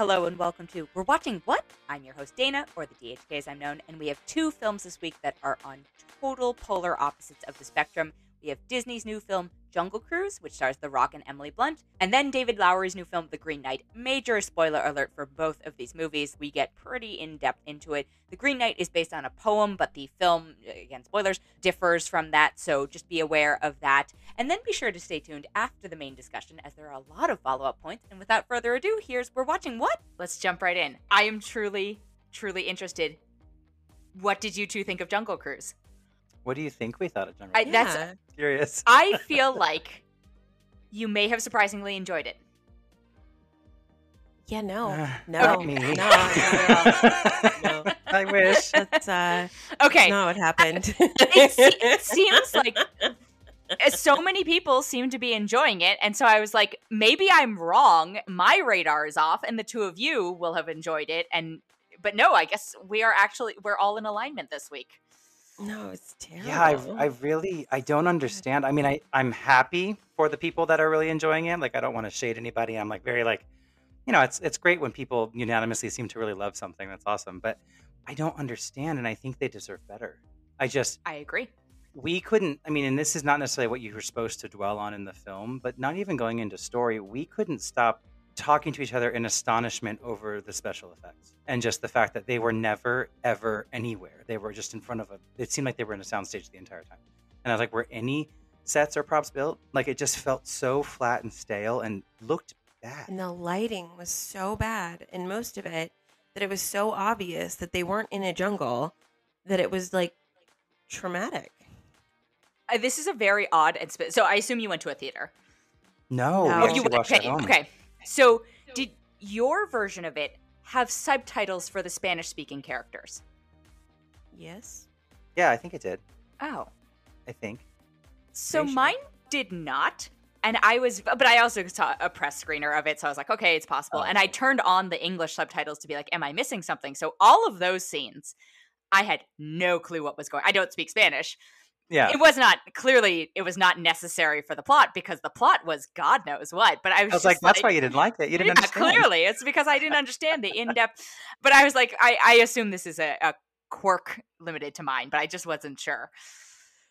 Hello and welcome to We're Watching What? I'm your host Dana, or the DHK as I'm known, and we have two films this week that are on total polar opposites of the spectrum. We have Disney's new film Jungle Cruise, which stars The Rock and Emily Blunt, and then David Lowery's new film The Green Knight. Major spoiler alert for both of these movies. We get pretty in depth into it. The Green Knight is based on a poem, but the film, again, spoilers, differs from that, so just be aware of that. And then be sure to stay tuned after the main discussion, as there are a lot of follow up points. And without further ado, here's We're Watching What? Let's jump right in. I am truly, truly interested. What did you two think of Jungle Cruise? What do you think we thought of Jungle? I, that's Yeah. Curious. I feel like you may have surprisingly enjoyed it. Yeah, no, Uh, no, not no, me. not at all. No. I wish. That's uh, Okay, not what happened. it, se- it seems like uh, so many people seem to be enjoying it, and so I was like, maybe I'm wrong. My radar is off, and the two of you will have enjoyed it. And but no, I guess we are actually we're all in alignment this week. No, it's terrible. Yeah, I, I really, I don't understand. I mean, I, I'm happy for the people that are really enjoying it. Like, I don't want to shade anybody. I'm like very like, you know, it's it's great when people unanimously seem to really love something. That's awesome. But I don't understand, and I think they deserve better. I just I agree. we couldn't. I mean, and this is not necessarily what you were supposed to dwell on in the film, but not even going into story, we couldn't stop talking to each other in astonishment over the special effects and just the fact that they were never ever anywhere. They were just in front of a. It seemed like they were in a soundstage the entire time, and I was like, were any sets or props built? Like it just felt so flat and stale and looked bad. and the lighting was so bad in most of it that it was so obvious that they weren't in a jungle that it was like traumatic. Uh, this is a very odd and spe- so I assume you went to a theater. No. No, we Oh, you went. watched at Okay, home. okay. So did your version of it have subtitles for the Spanish speaking characters? Yes. Yeah, I think it did. Oh. I think. So Pretty sure. mine did not. And I was, but I also saw a press screener of it. So I was like, okay, it's possible. Oh, and I turned on the English subtitles to be like, am I missing something? So all of those scenes, I had no clue what was going I don't speak Spanish. Yeah. It was not, clearly, it was not necessary for the plot because the plot was God knows what. But I was, I was just like, that's why you didn't like it. You didn't yeah, understand. clearly. It's because I didn't understand the in depth. But I was like, I, I assume this is a, a quirk limited to mine, but I just wasn't sure.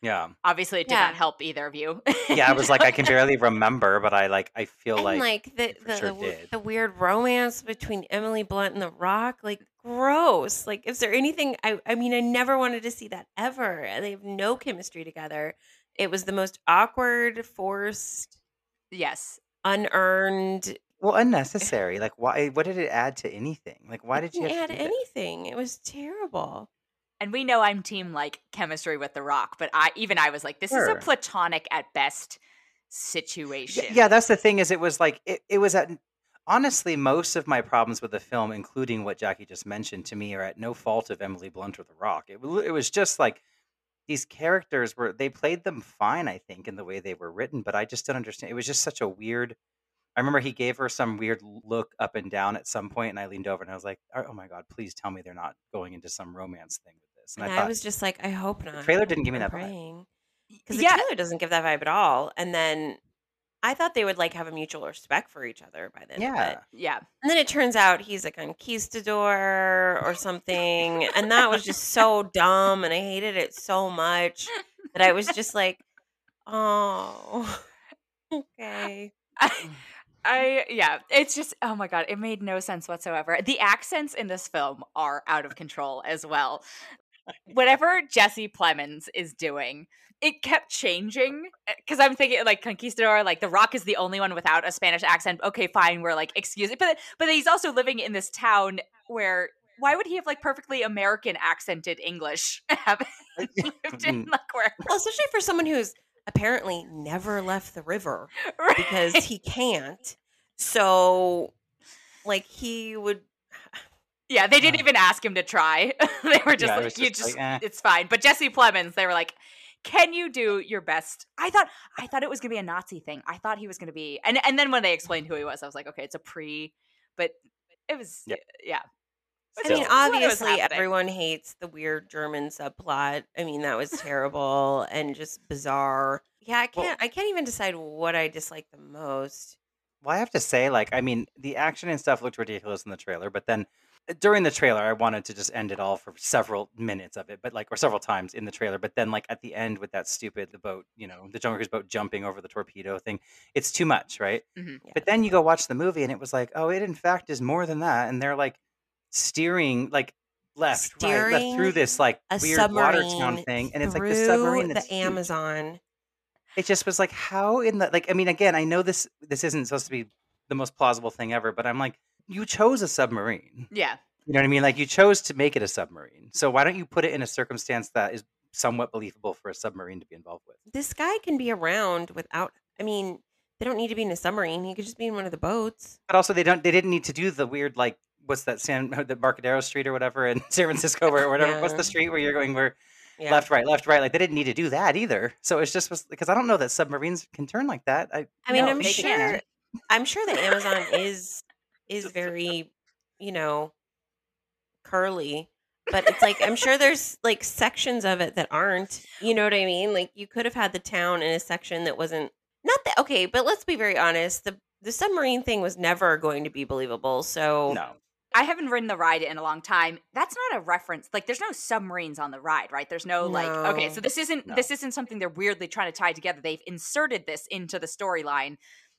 Yeah. Obviously, it did Yeah. not help either of you. Yeah, I was like, I can barely remember, but I like, I feel and like, like, the the, sure the, the weird romance between Emily Blunt and The Rock, like gross. Like, is there anything? I I mean, I never wanted to see that ever. And They have no chemistry together. It was the most awkward, forced, yes. unearned. well, eh unnecessary. Like, why? What did it add to anything? Like, why it did you have add to anything? It was terrible. And we know I'm team like chemistry with The Rock, but I even I was like, this is a platonic at best situation. Yeah, yeah, that's the thing. Is it was like it, it was at honestly most of my problems with the film, including what Jacque just mentioned to me, are at no fault of Emily Blunt or The Rock. It it was just like these characters were they played them fine, I think, in the way they were written, but I just don't understand. It was just such a weird. I remember he gave her some weird look up and down at some point, and I leaned over and I was like, "Oh my god, please tell me they're not going into some romance thing with this." And, And I I, thought, was just like, I hope not. trailer didn't give me that vibe. Because the yeah. trailer doesn't give that vibe at all. And then I thought they would like have a mutual respect for each other by then. yeah, But, Yeah. and then it turns out he's like a conquistador or something. and that was just so dumb. And I hated it so much that I was just like, oh, okay. I, I yeah, it's just oh my god, it made no sense whatsoever. The accents in this film are out of control as well. Whatever Jesse Plemons is doing, it kept changing because I'm thinking like Conquistador, like The Rock is the only one without a Spanish accent. Okay, fine, we're like excuse it, but but he's also living in this town where. Why would he have like perfectly American accented English? lived in like where Well, especially for someone who's apparently never left the river because he can't. So, like, he would. Yeah, they didn't Uh. even ask him to try. they were just Yeah, like, was "You just just, like, eh. it's fine." But Jesse Plemons, they were like, "Can you do your best?" I thought, I thought it was gonna be a Nazi thing. I thought he was gonna be, and and then when they explained who he was, I was like, "Okay, it's a pre," but it was, Yep. yeah. I mean, Still, what was obviously, everyone hates the weird German subplot. I mean, that was terrible and just bizarre. Yeah, I can't. I can't even decide what I dislike the most. Well, I have to say, like, I mean, the action and stuff looked ridiculous in the trailer, but then during the trailer, I wanted to just end it all for several minutes of it, but like, or several times in the trailer. But then, like, at the end with that stupid, the boat, you know, the Jungle Cruise boat jumping over the torpedo thing, it's too much, right? Mhm. Yeah. But then you go watch the movie and it was like, oh, it in fact is more than that. And they're like steering, like, left, right, left through this, like, weird water town thing. And it's like the submarine the that's huge. Amazon. It just was like, how in the like? I mean, again, I know this this isn't supposed to be the most plausible thing ever, but I'm like, you chose a submarine. Yeah. You know what I mean? Like, you chose to make it a submarine. So why don't you put it in a circumstance that is somewhat believable for a submarine to be involved with? This guy can be around without. I mean, they don't need to be in a submarine. He could just be in one of the boats. But also, they don't. They didn't need to do the weird like. What's that San the Barcadero Street or whatever in San Francisco or whatever? What's the street where you're going where Yeah. left, right, left, right? Like they didn't need to do that either. So it's just because I don't know that submarines can turn like that. I I mean, No, I'm they can. sure. I'm sure the Amazon is is very, you know, curly. But it's like I'm sure there's like sections of it that aren't. You know what I mean? Like you could have had the town in a section that wasn't not that okay. But let's be very honest. The the submarine thing was never going to be believable. So no. I haven't ridden the ride in a long time. That's not a reference. Like there's no submarines on the ride, right? There's no, like okay, so this isn't No. this isn't something they're weirdly trying to tie together. They've inserted this into the storyline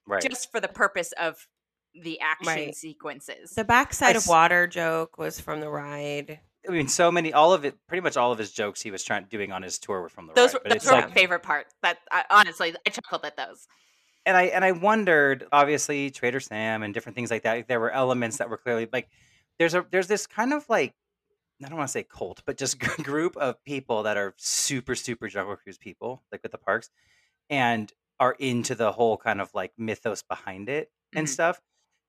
Right. just for the purpose of the action Right. sequences. the backside I of s- water joke was from the ride. I mean, so many, all of it, pretty much all of his jokes he was trying doing on his tour were from the those ride. were But those it's were like, my favorite part. That I, honestly, I chuckled at those. and I and I wondered, obviously, Trader Sam and different things like that. There were elements that were clearly like, there's a there's this kind of like, I don't want to say cult, but just group of people that are super super Jungle Cruise people, like with the parks, and are into the whole kind of like mythos behind it and Mhm. stuff.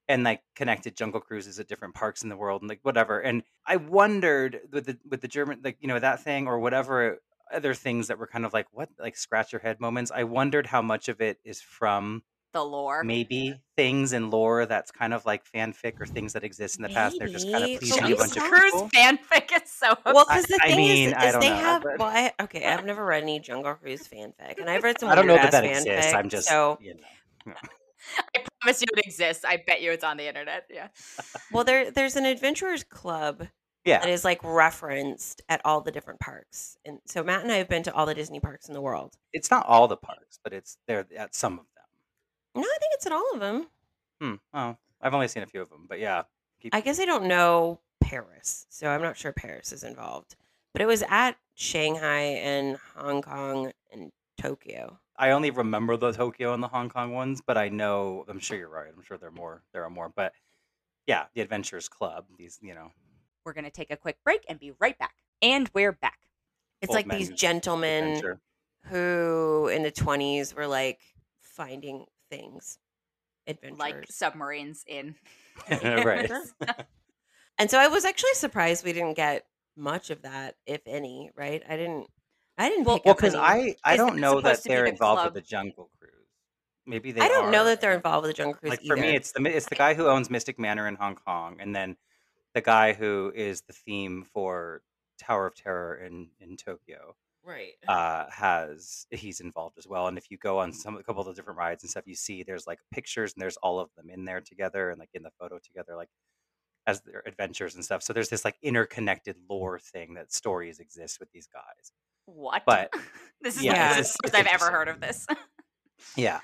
And like connected jungle cruises at different parks in the world and like whatever. And I wondered with the with the German like you know that thing or whatever other things that were kind of like what like scratch your head moments. I wondered how much of it is from The lore. maybe things in lore that's kind of like fanfic or things that exist in the past. They're just kind of Maybe. pleasing a bunch of Cruise people. fanfic is so Well, because the I thing mean, is, is they know, have. but- Well, I, okay, I've never read any Jungle Cruise fanfic, and I've read some. I don't know that weird-ass that exists. fanfic, I'm just so. you know. I promise you it exists. I bet you it's on the internet. Yeah. Well, there there's an adventurers club that Yeah, is like referenced at all the different parks, and so Matt and I have been to all the Disney parks in the world. it's not all the parks, but it's there at some of them. No, I think it's at all of them. Hmm. Oh, I've only seen a few of them, but yeah. Keep, I guess I don't know Paris, so I'm not sure Paris is involved. But it was at Shanghai and Hong Kong and Tokyo. I only remember the Tokyo and the Hong Kong ones, but I know I'm sure you're right. I'm sure there are more. There are more, but yeah, the Adventurers Club. These, you know, We're going to take a quick break and be right back. And we're back. It's Old like these gentlemen adventure. who in the 20s were like finding things, adventures. Like submarines in. right. And so I was actually surprised we didn't get much of that, if any. Right? I didn't. I didn't Well- pick Well, because. I I don't know that supposed to be they're involved club? with the Jungle Cruise. Maybe they. I don't know that they're involved with the Jungle Cruise Like either. for me, it's the it's the guy who owns Mystic Manor in Hong Kong, and then the guy who is the theme for Tower of Terror in in Tokyo. right. uh, has he's involved as well. And if you go on some a couple of the different rides and stuff, you see there's like pictures and there's all of them in there together and like in the photo together, like as their adventures and stuff. So there's this like interconnected lore thing that stories exist with these guys. What? But this is yeah, the first I've ever heard of this. yeah.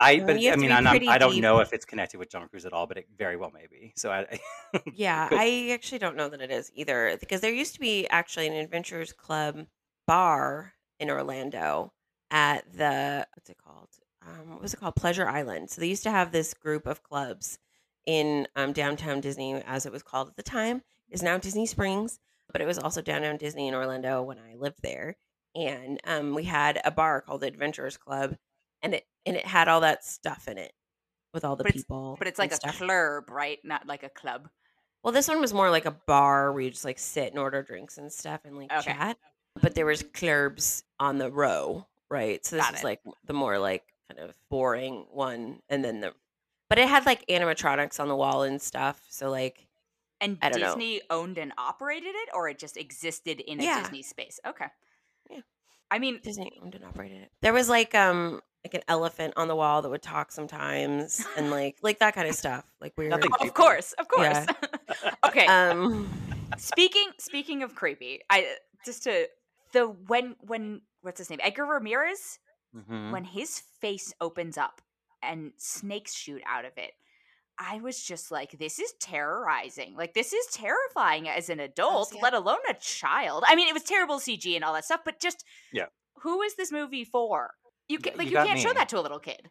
I but you I mean I'm not, I don't deep. know if it's connected with Jungle Cruise at all, but it very well may be. So I, Yeah, I actually don't know that it is either because there used to be actually an Adventurers Club bar in Orlando at the what's it called? Um, what was it called? Pleasure Island. So they used to have this group of clubs in um, downtown Disney, as it was called at the time. Is now Disney Springs, but it was also downtown Disney in Orlando when I lived there. And um, we had a bar called the Adventurers Club, and it and it had all that stuff in it with all the But it's- people. But it's like a stuff. club, right? Not like a club. Well, this one was more like a bar where you just like sit and order drinks and stuff and like Okay. chat. But there was clubs on the row, right? So this Got was it. like the more like kind of boring one, and then the, but it had like animatronics on the wall and stuff. So like, And don't know. Disney owned and operated it, or it just existed in a Yeah. Disney space? Okay. I mean, Disney owned and operated it. There was like um like an elephant on the wall that would talk sometimes and like like that kind of stuff. Like weird. Nothing of course, of course. Yeah. okay. Um speaking speaking of creepy, I just to the when when what's his name? Edgar Ramirez Mhm. when his face opens up and snakes shoot out of it. I was just like, this is terrorizing. Like, this is terrifying as an adult, yeah. let alone a child. I mean, it was terrible CG and all that stuff, but just Yeah. who is this movie for? You can, like, you, you can't show that to a little kid.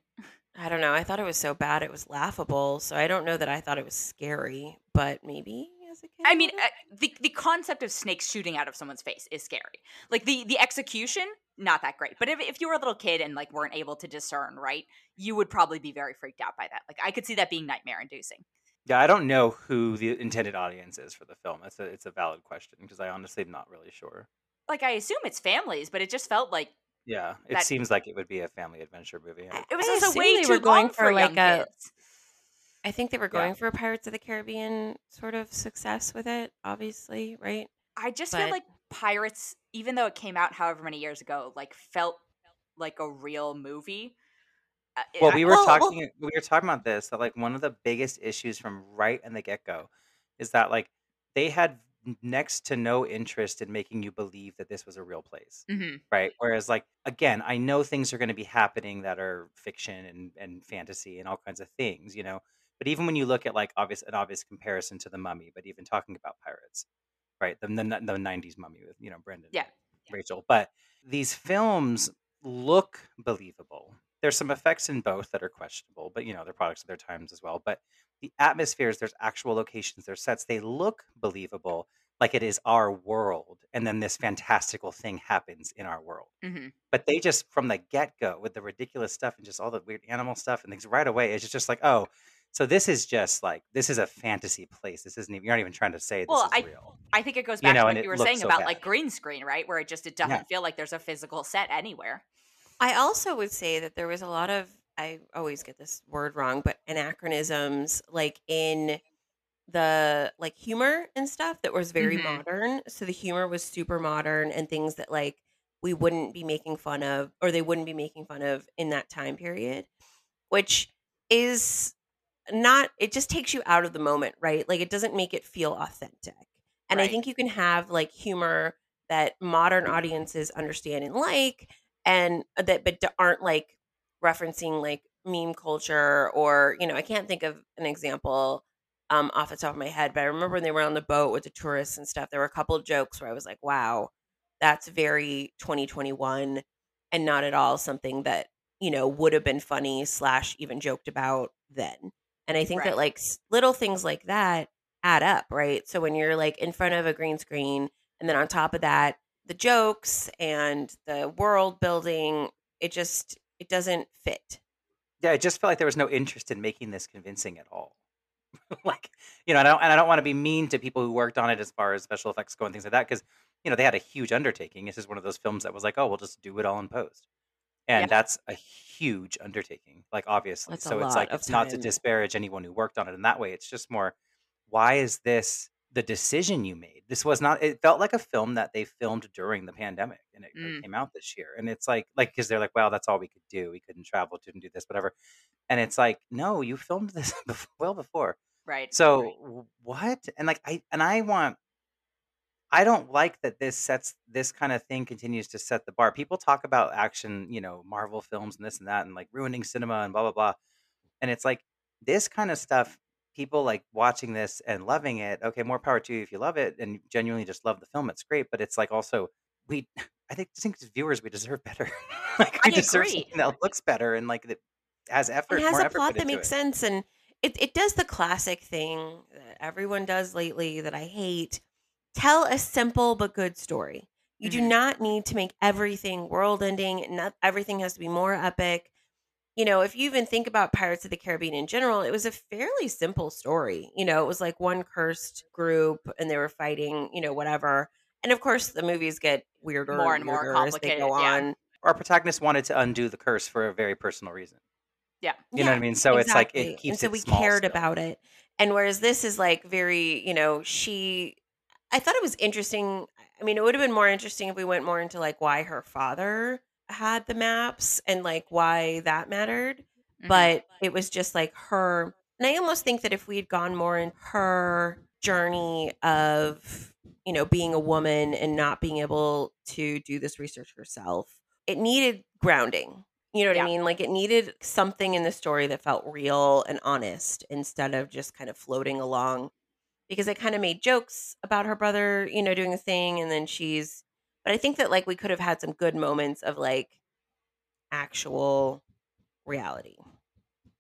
I don't know. I thought it was so bad it was laughable. So I don't know that I thought it was scary, but maybe as a kid. I mean, uh, the the concept of snakes shooting out of someone's face is scary. Like the the execution, not that great. But if if you were a little kid and like weren't able to discern, right, you would probably be very freaked out by that. Like I could see that being nightmare inducing. Yeah, I don't know who the intended audience is for the film. It's a it's a valid question because I honestly am not really sure. Like I assume it's families, but it just felt like Yeah, it That- seems like it would be a family adventure movie. It was I also assume way they too were going long for, for like, a- kids. I think they were Yeah. going for a Pirates of the Caribbean sort of success with it, obviously, right? I just feel but- like Pirates, even though it came out however many years ago, like felt like a real movie. Uh, it- Well, I- we were well, well- talking we were talking about this that like one of the biggest issues from right in the get go is that like they had n- next to no interest in making you believe that this was a real place. Mhm. right whereas like again i know things are going to be happening that are fiction and, and fantasy and all kinds of things you know but even when you look at like obvious an obvious comparison to the mummy but even talking about pirates right the, the, the 90s mummy with you know brendan Yeah, rachel. But these films look believable. There's some effects in both that are questionable but you know they're products of their times as well. But the atmospheres there's actual locations there's sets they look believable like it is our world and then this fantastical thing happens in our world. Mhm. but they just from the get-go with the ridiculous stuff and just all the weird animal stuff and things right away it's just like oh so this is just like this is a fantasy place this isn't even you're not even trying to say this Well, is I- real I think it goes You back know, to what you were saying so about bad. like green screen, right? Where it just it doesn't Yeah. feel like there's a physical set anywhere. I also would say that there was a lot of I always get this word wrong, but anachronisms like in the like humor and stuff that was very Mhm. modern. So the humor was super modern and things that like we wouldn't be making fun of or they wouldn't be making fun of in that time period, which is not it just takes you out of the moment, right? Like it doesn't make it feel authentic. And I think you can have like humor that modern audiences understand and like and uh, that but aren't like referencing like meme culture or you know i can't think of an example um off the top of my head but i remember when they were on the boat with the tourists and stuff there were a couple of jokes where i was like wow that's very 2021 and not at all something that you know would have been funny slash even joked about then and i think Right. that like little things like that add up right? So when you're like in front of a green screen and then on top of that the jokes and the world building it just it doesn't fit. Yeah it just felt like there was no interest in making this convincing at all. Like you know I don't, and i don't want to be mean to people who worked on it as far as special effects go and things like that because you know they had a huge undertaking. This is one of those films that was like oh we'll just do it all in post and Yeah. that's a huge undertaking like obviously That's a so it's lot like of it's not to time. disparage anyone who worked on it in that way it's just more why is this the decision you made this was not it felt like a film that they filmed during the pandemic and it, Mm. came out this year and it's like like because they're like well that's all we could do we couldn't travel didn't do this whatever and it's like no you filmed this bef- well before Right. so right. w- what and like i and i want i don't like that this sets this kind of thing continues to set the bar people talk about action you know marvel films and this and that and like ruining cinema and blah blah blah and it's like this kind of stuff people like watching this and loving it okay more power to you if you love it and genuinely just love the film it's great but it's like also we i think think as viewers we deserve better like we I deserve agree. something that looks better and like that has effort and has a plot that makes it. sense and it, it does the classic thing that everyone does lately that i hate tell a simple but good story you do Mhm. not need to make everything world ending not everything has to be more epic you know if you even think about pirates of the caribbean in general it was a fairly simple story you know it was like one cursed group and they were fighting you know whatever and of course the movies get weirder More and more weirder as they complicated, go yeah. on our protagonist wanted to undo the curse for a very personal reason Yeah. You know what I mean? So it's like it keeps and so it we small cared still. about it. And whereas this is like very, you know, she I thought it was interesting. I mean, it would have been more interesting if we went more into like why her father had the maps and like why that mattered. Mhm. But it was just like her. And I almost think that if we had gone more in her journey of, you know, being a woman and not being able to do this research herself, it needed grounding. You know what Yeah. I mean? Like it needed something in the story that felt real and honest instead of just kind of floating along because they kind of made jokes about her brother, you know, doing a thing and then she's but I think that like we could have had some good moments of like actual reality.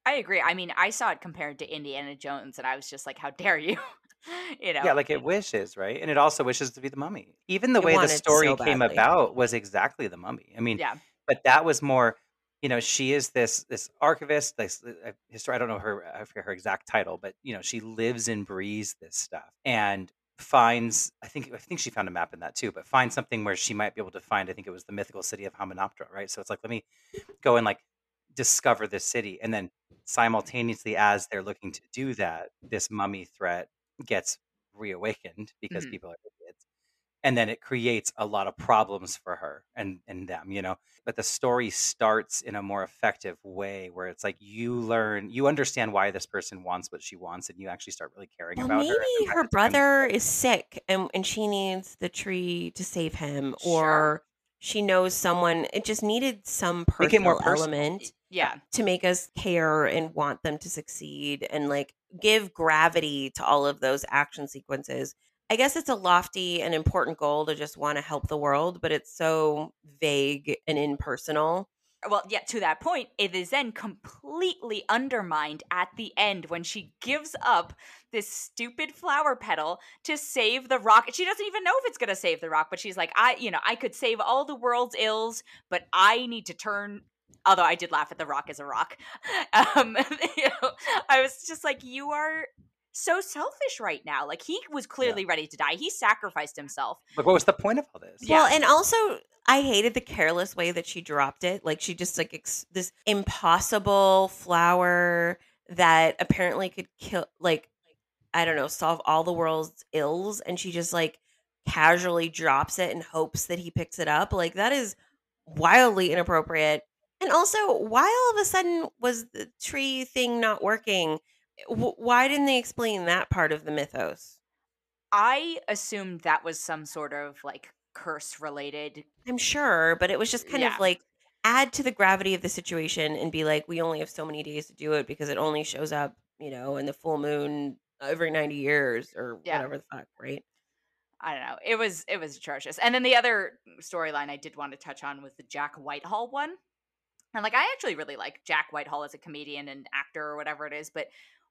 I agree. I mean, I saw it compared to Indiana Jones, and I was just like, "How dare you?" you know. Yeah, like it wishes, right? And it also wishes to be the mummy. Even the It way the story so came about was exactly the mummy. I mean, yeah. but that was more, you know, she is this this archivist, this uh, history. I don't know her, I forget her exact title, but you know, she lives and breathes this stuff and finds. I think I think she found a map in that too, but finds something where she might be able to find. I think it was the mythical city of Hamunaptra, right? So it's like, let me go and like discover this city, and then simultaneously as they're looking to do that, this mummy threat gets reawakened because Mhm. people are and then it creates a lot of problems for her and and them you know but the story starts in a more effective way where it's like you learn you understand why this person wants what she wants and you actually start really caring Well, about maybe her fact her brother is sick and, and she needs the tree to save him, Sure. or she knows someone. It just needed some it more personal personal. element Yeah. to make us care and want them to succeed and like give gravity to all of those action sequences. I guess it's a lofty and important goal to just want to help the world, but it's so vague and impersonal. Well, yeah, to that point, it is then completely undermined at the end when she gives up this stupid flower petal to save the rock. She doesn't even know if it's going to save the rock, but she's like, I, you know, I could save all the world's ills, but I need to turn. Although I did laugh at the rock as a rock. Um, you know, I was just like, you are so selfish right now. Like he was clearly ready to die. He sacrificed himself. like what was the point of all this Yeah. Well, and also I hated the careless way that she dropped it. Like she just like ex- this impossible flower that apparently could kill like I don't know, solve all the world's ills and she just like casually drops it and hopes that he picks it up. Like that is wildly inappropriate. And also, why all of a sudden was the tree thing not working? W- why didn't they explain that part of the mythos? I assumed that was some sort of like curse related. I'm sure, but it was just kind Yeah. of like add to the gravity of the situation and be like, we only have so many days to do it because it only shows up, you know, in the full moon every 90 years or Yeah. whatever the fuck, right? I don't know. It was it was atrocious. And then the other storyline I did want to touch on was the Jack Whitehall one. And like I actually really like Jack Whitehall as a comedian and actor or whatever it is, but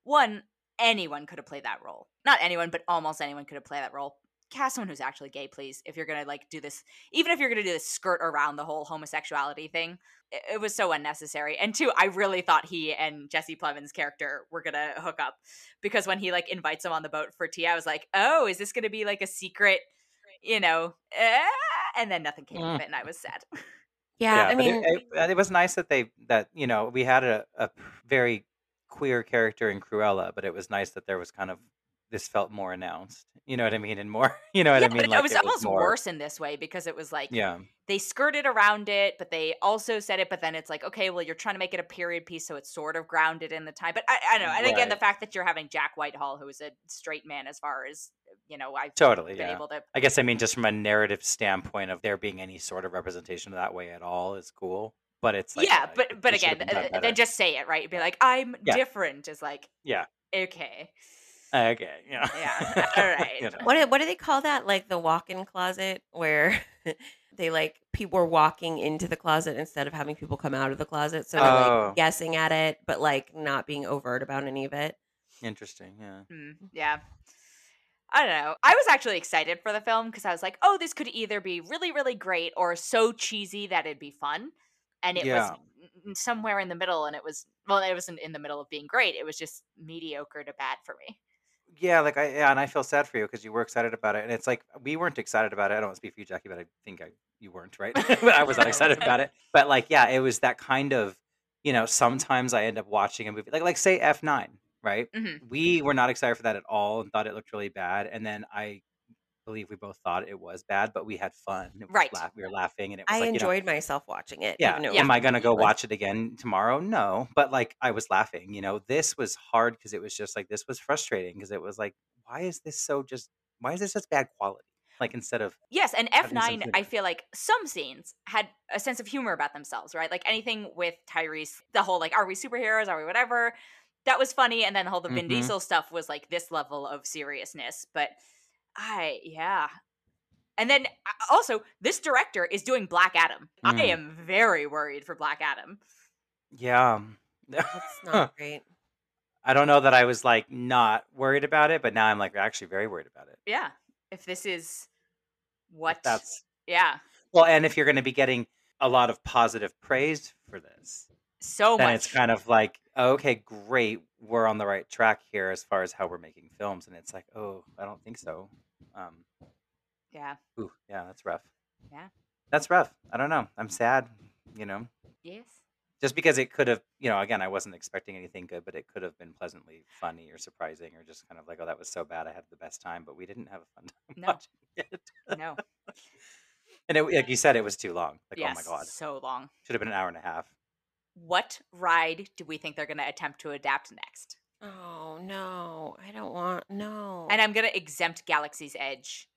one anyone could have played that role. Not anyone, but almost anyone could have played that role. Cast someone who's actually gay, please. If you're gonna like do this, even if you're gonna do this skirt around the whole homosexuality thing, it, it was so unnecessary. And two, I really thought he and Jesse Plemons' character were gonna hook up because when he like invites him on the boat for tea, I was like, oh, is this gonna be like a secret, you know? eh? And then nothing came of Mm. it, and I was sad. Yeah, I mean, it, it, it was nice that they that you know we had a, a very queer character in Cruella, but it was nice that there was kind of this felt more announced. You know what I mean? And more, you know what yeah, I mean? but Like it was almost more, worse in this way because it was like Yeah, they skirted around it, but they also said it. But then it's like, okay, well, you're trying to make it a period piece, so it's sort of grounded in the time. But I, I don't know. And again, the fact that you're having Jack Whitehall, who is a straight man, as far as you know, I've totally. been Yeah. able to. I guess I mean just from a narrative standpoint of there being any sort of representation that way at all is cool. But it's like yeah, but but again, have been done uh, better. then just say it right. Be like, I'm Yeah. different. Is like, yeah, okay, okay, yeah, Yeah, all right. You know. what do, what do they call that? Like the walk-in closet where they like people were walking into the closet instead of having people come out of the closet. So they're Oh. like guessing at it, but like not being overt about any of it. Interesting. Yeah. Mm, yeah. I don't know. I was actually excited for the film because I was like, oh, this could either be really, really great or so cheesy that it'd be fun. And it Yeah. was somewhere in the middle, and it was, well, it wasn't in the middle of being great. It was just mediocre to bad for me. Yeah, like I yeah, and I feel sad for you because you were excited about it, and it's like we weren't excited about it. I don't want to speak for you, Jacque, but I think I, you weren't, right? but I was not excited about it. But like, yeah, it was that kind of, you know, sometimes I end up watching a movie like like say F nine, right? Mhm. We were not excited for that at all and thought it looked really bad, and then I believe we both thought it was bad, but we had fun. Right. laugh- we were laughing, and it was I like, you know, enjoyed myself watching it. yeah. it Yeah. Am I gonna go watch it again tomorrow? No, but like I was laughing. You know, this was hard because it was just like this was frustrating because it was like, why is this so just? Why is this just bad quality? Like instead of Yes, and F9, I feel like some scenes had a sense of humor about themselves, right? Like anything with Tyrese, the whole like, are we superheroes? Are we whatever? That was funny. And then the whole the Vin Mhm. Diesel stuff was like this level of seriousness. But I, yeah. And then also, this director is doing Black Adam. I Mm. am very worried for Black Adam. yeah. That's not great. I don't know that I was like not worried about it, but now I'm like actually very worried about it. Yeah. If this is If what, that's yeah, well, and if you're going to be getting a lot of positive praise for this, so then much. it's kind of like, okay, great, we're on the right track here as far as how we're making films, and it's like, oh, I don't think so. Um, yeah. ooh, yeah, that's rough. Yeah. That's rough. I don't know. I'm sad. You know, Yes. just because it could have, you know, again, I wasn't expecting anything good, but it could have been pleasantly funny or surprising or just kind of like, oh, that was so bad. I had the best time, but we didn't have a fun time No. watching it. No. And it, like you said, it was too long. Like, yes. oh my god, So long. should have been an hour and a half. What ride do we think they're going to attempt to adapt next? Oh no, I don't want no. And I'm going to exempt Galaxy's Edge.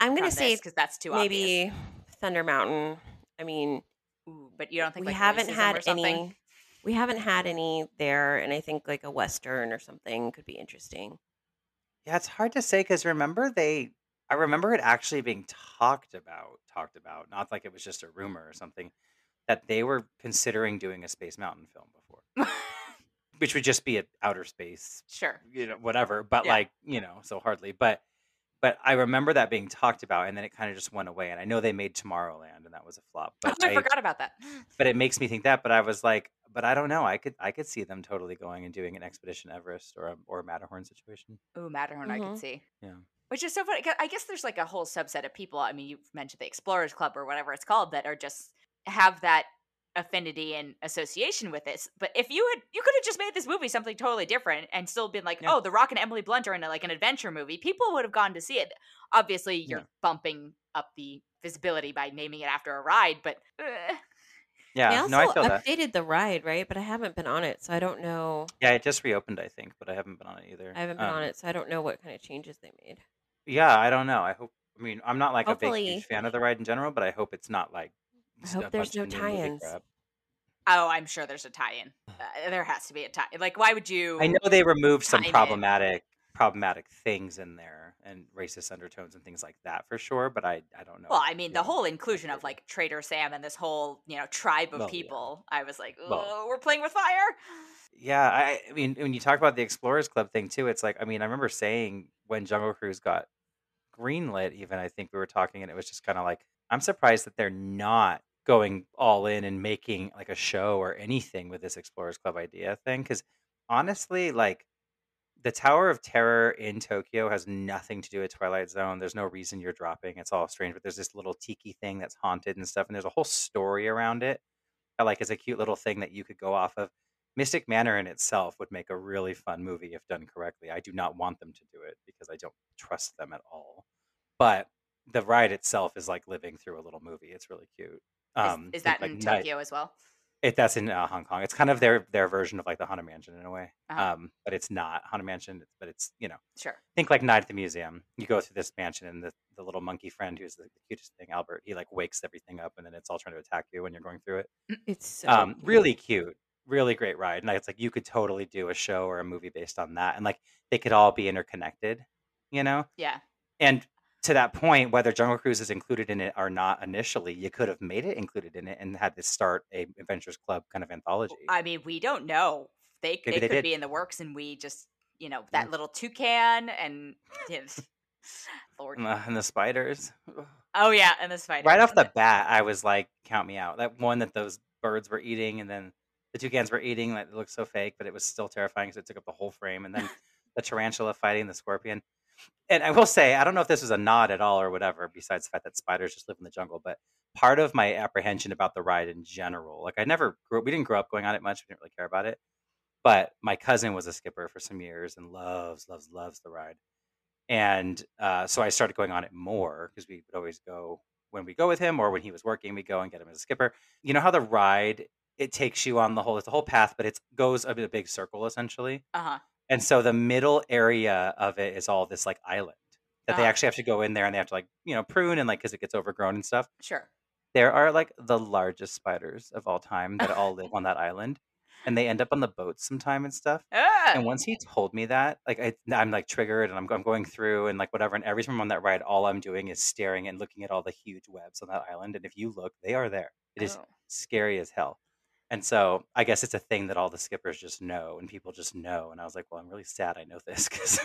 I'm gonna say because that's too obvious. maybe Thunder Mountain. I mean, Ooh, but you don't think we like haven't had or any. We haven't had any there, and I think like a western or something could be interesting. Yeah, it's hard to say because remember they, I remember it actually being talked about, talked about, not like it was just a rumor or something, that they were considering doing a Space Mountain film before, which would just be an outer space, sure. you know, whatever. But Yeah. like, you know, so hardly. But, but I remember that being talked about, and then it kind of just went away. And I know they made Tomorrowland, and that was a flop. But oh, I, I, forgot about that. but it makes me think that. But I was like, but I don't know. I could, I could see them totally going and doing an Expedition Everest or a or a Matterhorn situation. Oh, Matterhorn, I Mhm. could see. Yeah. Which is so funny. 'cause I guess there's like a whole subset of people. I mean, you've mentioned the Explorers Club or whatever it's called that are just have that affinity and association with this. But if you had, you could have just made this movie something totally different and still been like, Yeah. oh, The Rock and Emily Blunt are in a, like an adventure movie. People would have gone to see it. Obviously, you're Yeah. bumping up the visibility by naming it after a ride, but uh, Yeah, they also no, I feel that. updated the ride, right? But I haven't been on it, so I don't know. Yeah, it just reopened, I think, but I haven't been on it either. I haven't been on Um, it, so I don't know what kind of changes they made. Yeah, I don't know. I hope. I mean, I'm not like a big huge fan of the ride in general, but I hope it's not like. I hope there's no of new movie tie-ins. oh, I'm sure there's a tie-in. Uh, there has to be a tie. Like, why would you? I know they removed some time in. problematic, problematic things in there and racist undertones and things like that for sure, but I, I don't know. Well, I mean, the Yeah. whole inclusion of like Trader Sam and this whole, you know, tribe of Well, yeah. people. I was like, Well- oh, we're playing with fire. Yeah, I, I mean, when you talk about the Explorers Club thing too, it's like, I mean, I remember saying when Jungle Cruise got greenlit, even I think we were talking, and it was just kind of like, I'm surprised that they're not going all in and making like a show or anything with this Explorers Club idea thing. Because honestly, like the Tower of Terror in Tokyo has nothing to do with Twilight Zone. There's no reason you're dropping. It's all strange, but there's this little tiki thing that's haunted and stuff, and there's a whole story around it. That like is a cute little thing that you could go off of. Mystic Manor in itself would make a really fun movie if done correctly. I do not want them to do it because I don't trust them at all. But the ride itself is like living through a little movie. It's really cute. Um, is, is that in like, night- Tokyo as well? it that's in uh, Hong Kong. It's kind of their their version of like the Haunted Mansion in a way. Uh-huh. Um, but it's not Haunted Mansion. But it's you know Sure. think like Night at the Museum. You go through this mansion and the the little monkey friend who's the, the cutest thing, Albert. He like wakes everything up and then it's all trying to attack you when you're going through it. It's so um, cute. really cute, really great ride. And it's like you could totally do a show or a movie based on that, and like they could all be interconnected, you know. Yeah. And to that point, whether Jungle Cruise is included in it or not initially, you could have made it included in it and had this start a Adventures Club kind of anthology. I mean, we don't know. They Maybe they they could did. be in the works, and we just, you know, Yeah. that little toucan and. yeah, Lord. and, the, uh, and the spiders. Oh yeah, and the spider. Right off the bat, I was like, "Count me out." That one that those birds were eating, and then the toucans were eating. Like it looked so fake, but it was still terrifying because it took up the whole frame. And then the tarantula fighting the scorpion. And I will say, I don't know if this was a nod at all or whatever, besides the fact that spiders just live in the jungle. But part of my apprehension about the ride in general, like I never grew, we didn't grow up going on it much. We didn't really care about it. But my cousin was a skipper for some years and loves, loves, loves the ride. And uh, so I started going on it more because we would always go when we go with him or when he was working, we go and get him as a skipper. You know how the ride it takes you on the whole it's a whole path, but it goes a, a big circle essentially. Uh huh. And so the middle area of it is all this like island that they Uh-huh. actually have to go in there and they have to like you know prune and like because it gets overgrown and stuff. Sure. There are like the largest spiders of all time that all live on that island, and they end up on the boat sometime and stuff. Ah! And once he told me that, like I, I'm like triggered, and I'm, I'm going through and like whatever. And every time I'm on that ride, all I'm doing is staring and looking at all the huge webs on that island. And if you look, they are there. It is Oh. scary as hell. And so I guess it's a thing that all the skippers just know, and people just know. And I was like, well, I'm really sad I know this because,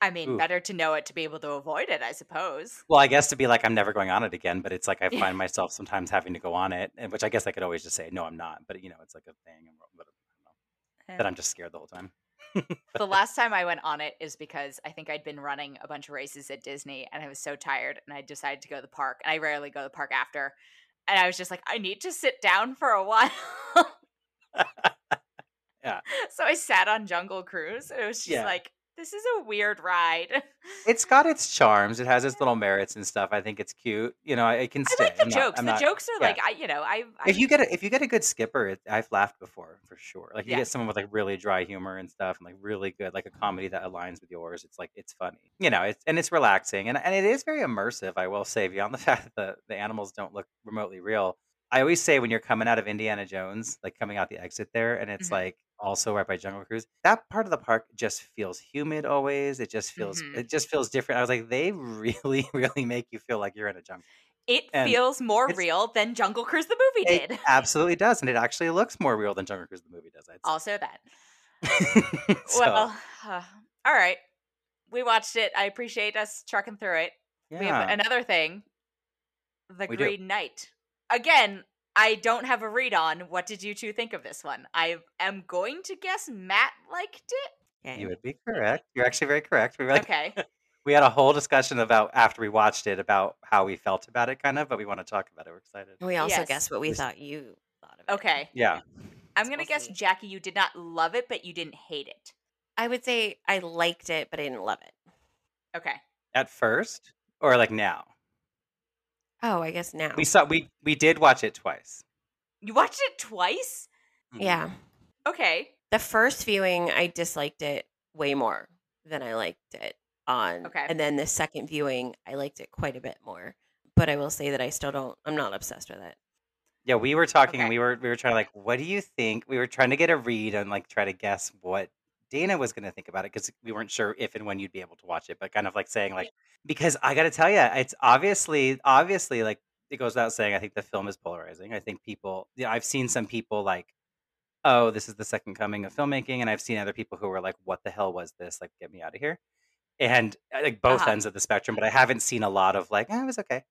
I mean, Oof. better to know it to be able to avoid it, I suppose. well, I guess to be like I'm never going on it again. But it's like I find myself sometimes having to go on it, and which I guess I could always just say no, I'm not. But you know, it's like a thing, but I don't know, eh. that I'm just scared the whole time. the last time I went on it is because I think I'd been running a bunch of races at Disney and I was so tired and I decided to go to the park. And I rarely go to the park after. And I was just like, I need to sit down for a while. Yeah. So I sat on Jungle Cruise. It was just Yeah. like, this is a weird ride. It's got its charms. It has its little merits and stuff. I think it's cute. You know, it can I like the I'm jokes. I'm the not- jokes are yeah. like, I, you know, I, I if you get a if you get a good skipper, it, I've laughed before for sure. Like you Yeah. get someone with like really dry humor and stuff, and like really good, like a comedy that aligns with yours. It's like it's funny, you know. It's and it's relaxing, and and it is very immersive. I will say, beyond the fact that the the animals don't look remotely real. I always say when you're coming out of Indiana Jones, like coming out the exit there, and it's Mhm. like also right by Jungle Cruise. That part of the park just feels humid always. It just feels Mhm. it just feels different. I was like, they really really make you feel like you're in a jungle. it and feels more real than Jungle Cruise the movie It did. absolutely does, and it actually looks more real than Jungle Cruise the movie does. Also that. So, Well, uh, all right. We watched it. I appreciate us trucking through it. We have another thing. The We do. Green Knight. Again, I don't have a read on. What did you two think of this one? I am going to guess Matt liked it. Okay. You would be correct. You're actually very correct. We were like, Okay. we had a whole discussion about after we watched it about how we felt about it, kind of, but we want to talk about it. We're excited. We also Yes. guessed what we Yes. thought you thought of it. Okay. Yeah. I'm going to we'll guess, see. Jacque, you did not love it, but you didn't hate it. I would say I liked it, but I didn't love it. Okay. At first, or like now, Oh, I guess now. we saw we we did watch it twice. You watched it twice? yeah. Mm-hmm. Okay. The first viewing, I disliked it way more than I liked it on. Okay. And then the second viewing, I liked it quite a bit more. But I will say that I still don't, I'm not obsessed with it. Yeah, we were talking and we were we were trying to like, what do you think? We were trying to get a read and like try to guess what Dana was going to think about it because we weren't sure if and when you'd be able to watch it, but kind of like saying like because I got to tell you, it's obviously obviously like it goes without saying. I think the film is polarizing. I think people, you know, I've seen some people like, oh, this is the second coming of filmmaking, and I've seen other people who were like, what the hell was this? Like, get me out of here. And uh, like both Uh-huh. ends of the spectrum, but I haven't seen a lot of like, eh, it was okay.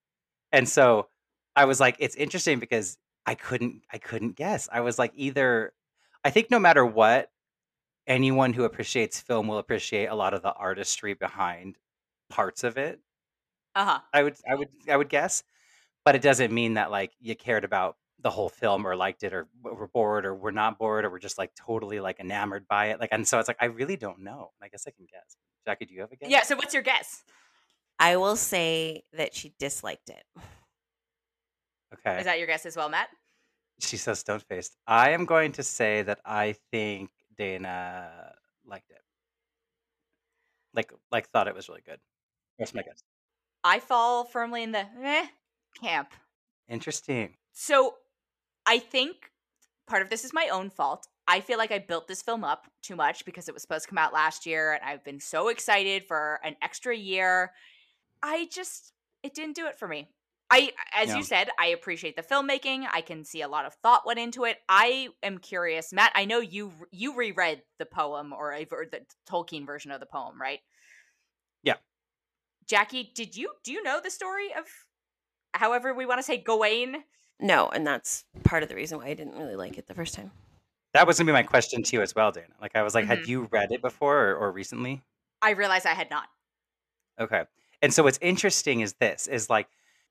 And so I was like, it's interesting because I couldn't I couldn't guess. I was like either I think no matter what, anyone who appreciates film will appreciate a lot of the artistry behind parts of it. Uh huh. I would I would I would guess. But it doesn't mean that like you cared about the whole film or liked it or were bored or were not bored or were just like totally like enamored by it. Like and so it's like I really don't know. I guess I can guess. Jacque, do you have a guess? Yeah. So what's your guess? I will say that she disliked it. Okay. Is that your guess as well, Matt? She's so stone faced. I am going to say that I think Dana liked it. Like like thought it was really good. That's my guess. I fall firmly in the eh camp. Interesting. So I think part of this is my own fault. I feel like I built this film up too much because it was supposed to come out last year and I've been so excited for an extra year. I just it didn't do it for me. I as Yeah. you said, I appreciate the filmmaking. I can see a lot of thought went into it. I am curious, Matt, I know you you reread the poem or, a- or the Tolkien version of the poem, right? Yeah. Jacque, did you do you know the story of however we want to say Gawain? No, and that's part of the reason why I didn't really like it the first time. That was gonna be my question to you as well, Dana. Like I was like, Mhm. had you read it before or, or recently? I realized I had not. Okay. And so what's interesting is this is like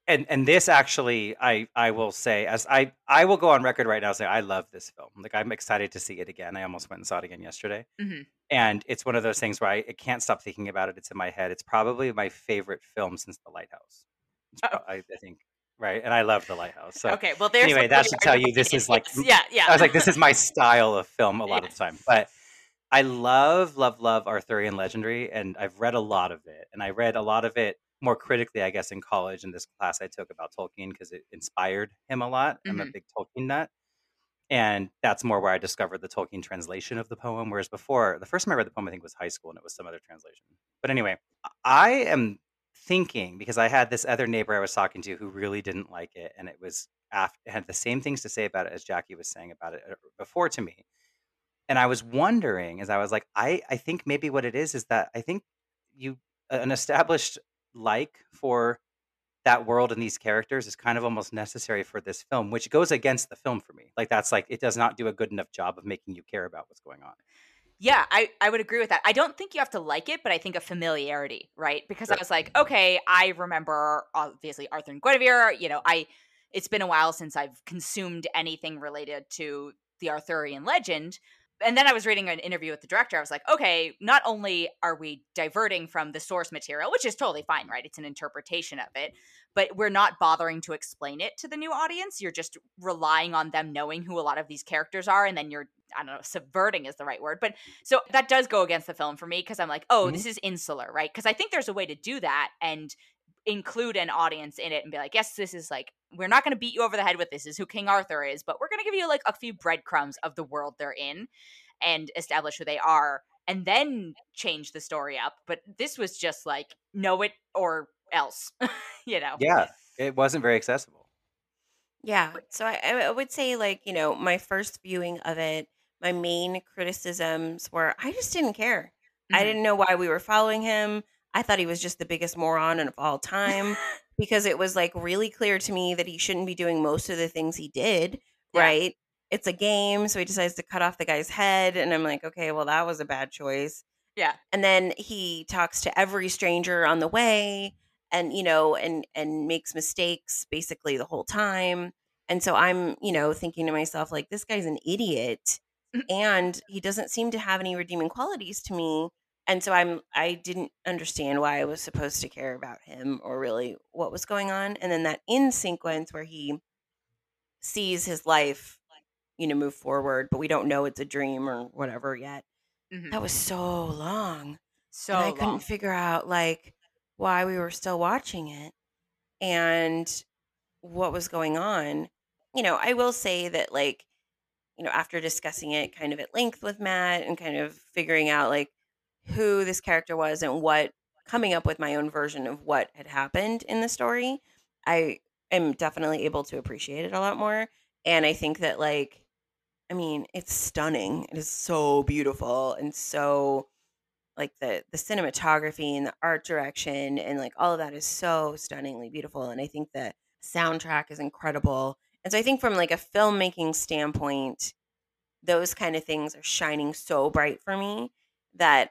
and and this actually I I will say as I I will go on record right now saying I love this film. Like I'm excited to see it again. I almost went and saw it again yesterday. Mhm. And it's one of those things where I, I can't stop thinking about it. It's in my head. It's probably my favorite film since The Lighthouse. Uh-oh. I, I think right, and I love The Lighthouse. So okay, well, anyway, that should tell you this is like yeah, yeah. I was like, this is my style of film a lot of the time. But I love, love, love Arthurian legendary, and I've read a lot of it. And I read a lot of it more critically, I guess, in college in this class I took about Tolkien because it inspired him a lot. I'm a Mhm. big Tolkien nut. And that's more where I discovered the Tolkien translation of the poem. Whereas before, the first time I read the poem, I think was high school and it was some other translation. But anyway, I am thinking because I had this other neighbor I was talking to who really didn't like it. And it was after, had the same things to say about it as Jacque was saying about it uh, before to me. And I was wondering, as I was like, I, I think maybe what it is is that I think you, an established like for that world and these characters is kind of almost necessary for this film, which goes against the film for me. Like that's like it does not do a good enough job of making you care about what's going on. Yeah, I, I would agree with that. I don't think you have to like it, but I think a familiarity, right? Because I was like, okay, I remember obviously Arthur and Guinevere. You know, I it's been a while since I've consumed anything related to the Arthurian legend. And then I was reading an interview with the director. I was like, okay, not only are we diverting from the source material, which is totally fine, right? It's an interpretation of it, but we're not bothering to explain it to the new audience. You're just relying on them knowing who a lot of these characters are, and then you're I don't know, subverting is the right word, but so that does go against the film for me because I'm like, oh, Mhm. this is insular, right? Because I think there's a way to do that and include an audience in it and be like, yes, this is like, we're not going to beat you over the head with this is who King Arthur is, but we're going to give you like a few breadcrumbs of the world they're in and establish who they are and then change the story up. But this was just like, know it or else, you know? Yeah, it wasn't very accessible. Yeah. So I, I would say, like, you know, my first viewing of it, my main criticisms were I just didn't care. I Mhm. didn't know why we were following him. I thought he was just the biggest moron of all time because it was like really clear to me that he shouldn't be doing most of the things he did, Yeah. right? It's a game, so he decides to cut off the guy's head and I'm like, okay, well that was a bad choice. Yeah. And then he talks to every stranger on the way and you know and and makes mistakes basically the whole time. And so I'm, you know, thinking to myself like this guy's an idiot and he doesn't seem to have any redeeming qualities to me and so i'm i didn't understand why i was supposed to care about him or really what was going on and then that in sequence where he sees his life you know move forward but we don't know it's a dream or whatever yet Mhm. that was so long So and i long. couldn't figure out like why we were still watching it and what was going on you know i will say that like you know after discussing it kind of at length with matt and kind of figuring out like who this character was and what coming up with my own version of what had happened in the story i am definitely able to appreciate it a lot more and i think that like i mean it's stunning it is so beautiful and so like the the cinematography and the art direction and like all of that is so stunningly beautiful and i think the soundtrack is incredible and so i think from like a filmmaking standpoint those kind of things are shining so bright for me that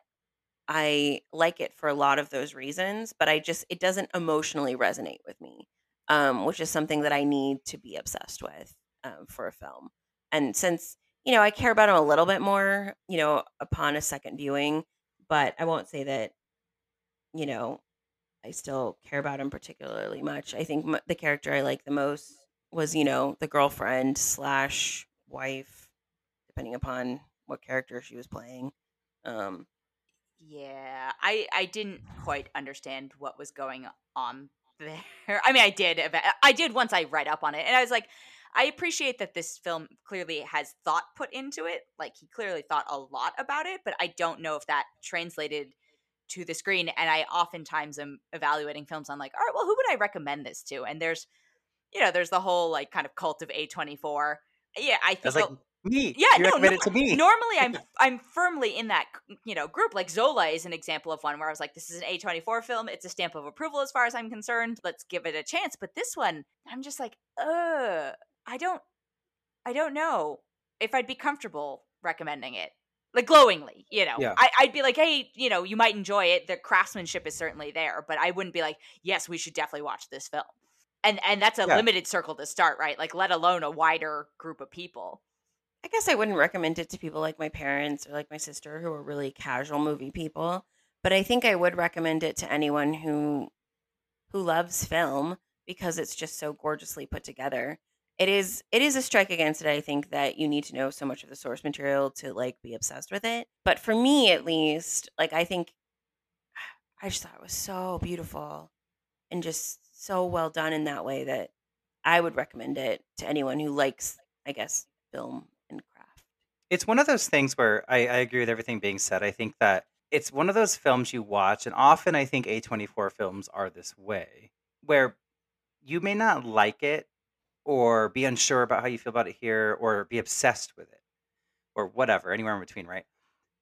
i like it for a lot of those reasons but i just it doesn't emotionally resonate with me um, which is something that i need to be obsessed with um, for a film and since you know i care about him a little bit more you know upon a second viewing but I won't say that, you know, I still care about him particularly much. I think m- the character I like the most was, you know, the girlfriend slash wife, depending upon what character she was playing. Um, Yeah, I I didn't quite understand what was going on there. I mean, I did. I did once I read up on it, and I was like, I appreciate that this film clearly has thought put into it. Like he clearly thought a lot about it, but I don't know if that translated to the screen. And I oftentimes am evaluating films on like, all right, well, who would I recommend this to? And there's, you know, there's the whole like kind of cult of A twenty four. Yeah, I think like, me. yeah, you no, recommend no, it to me. Normally, I'm I'm firmly in that you know group. Like Zola is an example of one where I was like, this is an A24 film. It's a stamp of approval as far as I'm concerned. Let's give it a chance. But this one, I'm just like, uh, I don't, I don't know if I'd be comfortable recommending it. Like glowingly, you know, Yeah. I, I'd be like, hey, you know, you might enjoy it. The craftsmanship is certainly there, but I wouldn't be like, yes, we should definitely watch this film. and and that's a Yeah. limited circle to start, right? Like let alone a wider group of people. I guess I wouldn't recommend it to people like my parents or like my sister who are really casual movie people, but I think I would recommend it to anyone who who loves film because it's just so gorgeously put together. It is it is a strike against it I think that you need to know so much of the source material to like be obsessed with it. But for me at least, like I think I just thought it was so beautiful and just so well done in that way that I would recommend it to anyone who likes, I guess, film. It's one of those things where I, I agree with everything being said. I think that it's one of those films you watch, and often I think A24 films are this way, where you may not like it or be unsure about how you feel about it here or be obsessed with it or whatever, anywhere in between, right?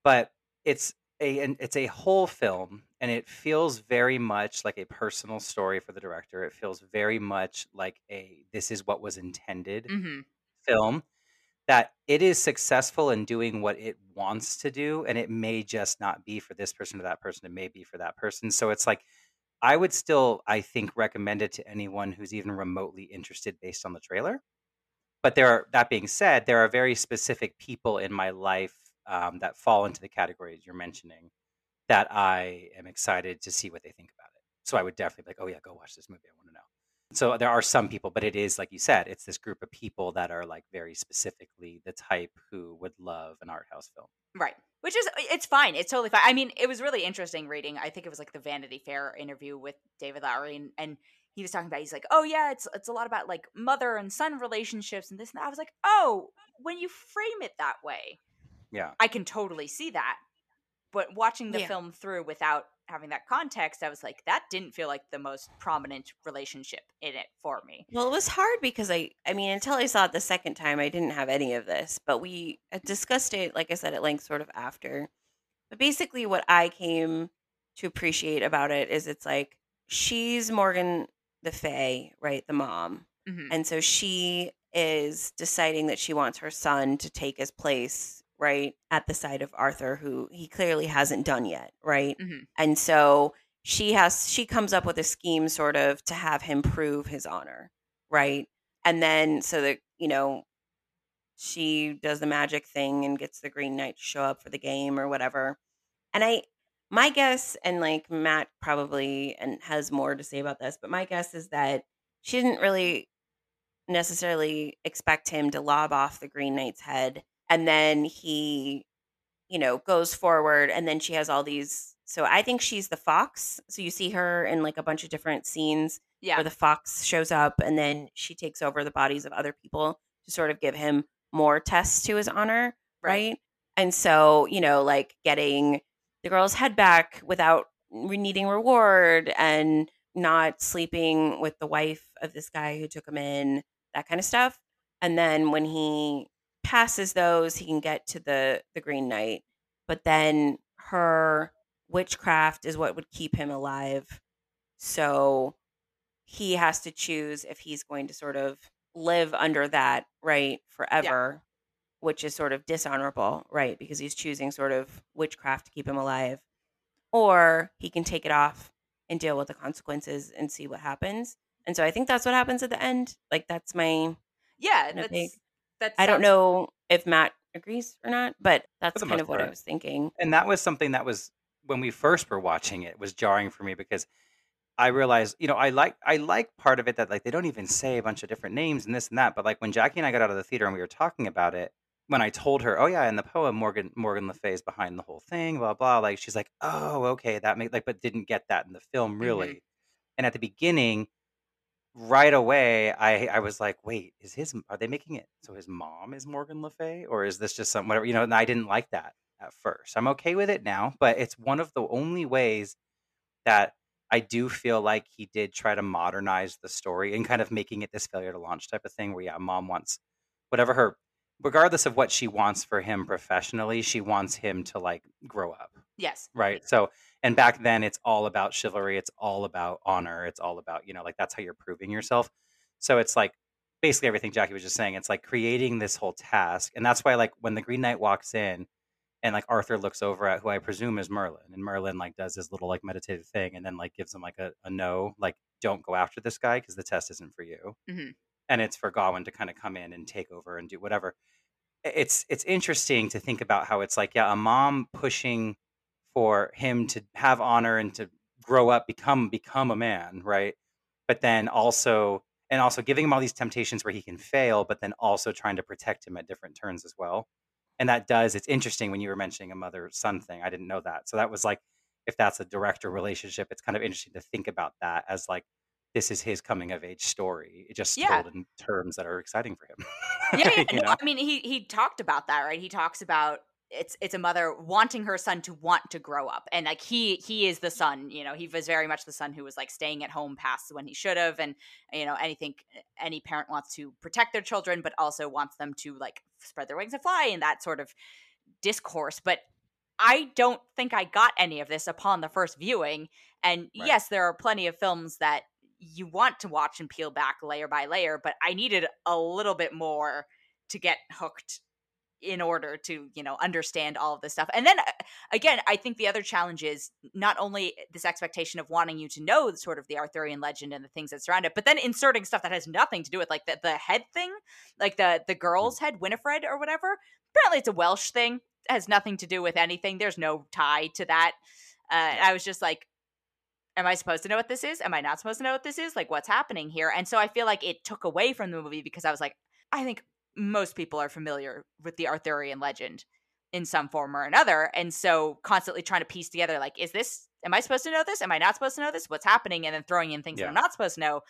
But it's a an, it's a whole film and it feels very much like a personal story for the director. It feels very much like a this is what was intended Mm-hmm. film that it is successful in doing what it wants to do and it may just not be for this person or that person it may be for that person. So it's like i would still i think recommend it to anyone who's even remotely interested based on the trailer. But there are that being said there are very specific people in my life um, that fall into the categories you're mentioning that i am excited to see what they think about it. So i would definitely be like oh yeah go watch this movie i want to know so there are some people, but it is like you said, it's this group of people that are like very specifically the type who would love an art house film. Right. Which is it's fine. It's totally fine. I mean, it was really interesting reading. I think it was like the Vanity Fair interview with David Lowery and, and he was talking about he's like, "Oh yeah, it's it's a lot about like mother and son relationships and this and that." I was like, "Oh, when you frame it that way, Yeah. I can totally see that." But watching the Yeah. film through without having that context, I was like, that didn't feel like the most prominent relationship in it for me. Well, it was hard because I, I mean, until I saw it the second time, I didn't have any of this, but we discussed it, like I said, at length sort of after. But basically, what I came to appreciate about it is it's like she's Morgan the Fae, right? The mom. Mhm. And so she is deciding that she wants her son to take his place, right? At the side of Arthur, who he clearly hasn't done yet, right? Mhm. And so she has she comes up with a scheme sort of to have him prove his honor, right? And then so that, you know, she does the magic thing and gets the Green Knight to show up for the game or whatever. And I my guess and like Matt probably and has more to say about this, but my guess is that she didn't really necessarily expect him to lob off the Green Knight's head and then he you know goes forward and then she has all these so I think she's the fox. So you see her in like a bunch of different scenes Yeah. where the fox shows up and then she takes over the bodies of other people to sort of give him more tests to his honor, Right. right? And so, you know, like getting the girl's head back without needing reward and not sleeping with the wife of this guy who took him in, that kind of stuff. And then when he passes those, he can get to the the Green Knight. But then her witchcraft is what would keep him alive. So he has to choose if he's going to sort of live under that right forever, which is sort of dishonorable, right? Because he's choosing sort of witchcraft to keep him alive, or he can take it off and deal with the consequences and see what happens. And so I think that's what happens at the end. Like that's my yeah. That's, that I don't know if Matt agrees or not, but that's kind of what I was thinking. And that was something that was when we first were watching it was jarring for me because I realized, you know, I like I like part of it that like they don't even say a bunch of different names and this and that, but like when Jacque and I got out of the theater and we were talking about it, when I told her, "Oh yeah, in the poem Morgan Morgan Le Fay is behind the whole thing," blah blah, like she's like, "Oh, okay, that makes like," but didn't get that in the film mm-hmm. really. And at the beginning, right away, I I was like, "Wait, is his are they making it so his mom is Morgan Le Fay, or is this just some whatever?" You know, and I didn't like that at first. I'm okay with it now, but it's one of the only ways that I do feel like he did try to modernize the story and kind of making it this failure to launch type of thing where yeah, mom wants whatever her regardless of what she wants for him professionally, she wants him to like grow up. Yes. Right. So and back then it's all about chivalry, it's all about honor, it's all about, you know, like that's how you're proving yourself. So it's like basically everything Jacque was just saying. It's like creating this whole task. And that's why like when the Green Knight walks in and like Arthur looks over at who I presume is Merlin, and Merlin like does his little like meditative thing, and then like gives him like a, a no, like don't go after this guy because the test isn't for you, Mhm. and it's for Gawain to kind of come in and take over and do whatever. It's it's interesting to think about how it's like yeah, a mom pushing for him to have honor and to grow up, become become a man, right? But then also and also giving him all these temptations where he can fail, but then also trying to protect him at different turns as well. And that does it's interesting when you were mentioning a mother son thing. I didn't know that. So that was like if that's a director relationship, it's kind of interesting to think about that as like this is his coming of age story. It just Yeah. told in terms that are exciting for him. yeah, yeah no. I mean, he he talked about that, right? He talks about it's it's a mother wanting her son to want to grow up, and like he he is the son. You know, he was very much the son who was like staying at home past when he should have, and you know, anything any parent wants to protect their children, but also wants them to like spread their wings and fly, and that sort of discourse. But I don't think I got any of this upon the first viewing. And Right. yes, there are plenty of films that you want to watch and peel back layer by layer, but I needed a little bit more to get hooked in order to, you know, understand all of this stuff. And then uh, again, I think the other challenge is not only this expectation of wanting you to know sort of the Arthurian legend and the things that surround it, but then inserting stuff that has nothing to do with like the, the head thing, like the the girl's head, Winifred or whatever. Apparently it's a Welsh thing. It has nothing to do with anything. There's no tie to that. Uh, I was just like, am I supposed to know what this is? Am I not supposed to know what this is? Like, what's happening here? And so I feel like it took away from the movie because I was like, I think most people are familiar with the Arthurian legend in some form or another. And so constantly trying to piece together, like, is this, am I supposed to know this? Am I not supposed to know this? What's happening? And then throwing in things that I'm not supposed to know.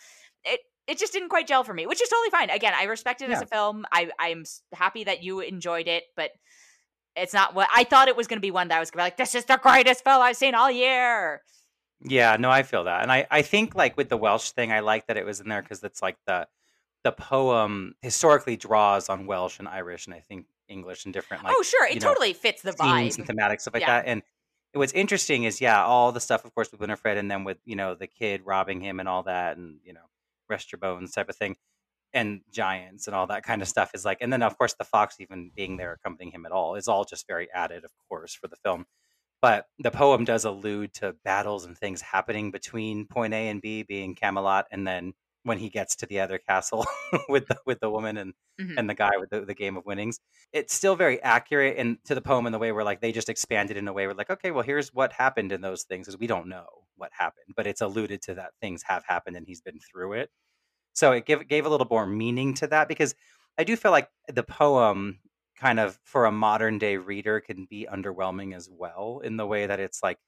It, it just didn't quite gel for me, which is totally fine. Again, I respect it as a film. I, I'm happy that you enjoyed it, but it's not what I thought it was going to be one that I was going to be like, this is the greatest film I've seen all year. Yeah, no, I feel that, and I I think like with the Welsh thing, I like that it was in there because it's like the the poem historically draws on Welsh and Irish, and I think English and different like oh, sure. It you know, totally fits the vibe. and thematic stuff like Yeah. that. And what's interesting is yeah, all the stuff of course with Winifred, and then with you know the kid robbing him and all that, and you know rest your bones type of thing, and giants and all that kind of stuff is like, and then of course the fox even being there accompanying him at all is all just very added, of course, for the film but the poem does allude to battles and things happening between point A and B, being Camelot, and then when he gets to the other castle with the with the woman and Mhm. and the guy with the, the game of winnings, it's still very accurate and to the poem in the way where like they just expanded in a way where like okay, well here's what happened in those things because we don't know what happened, but it's alluded to that things have happened and he's been through it. So it gave gave a little more meaning to that because I do feel like the poem kind of for a modern day reader can be underwhelming as well in the way that it's like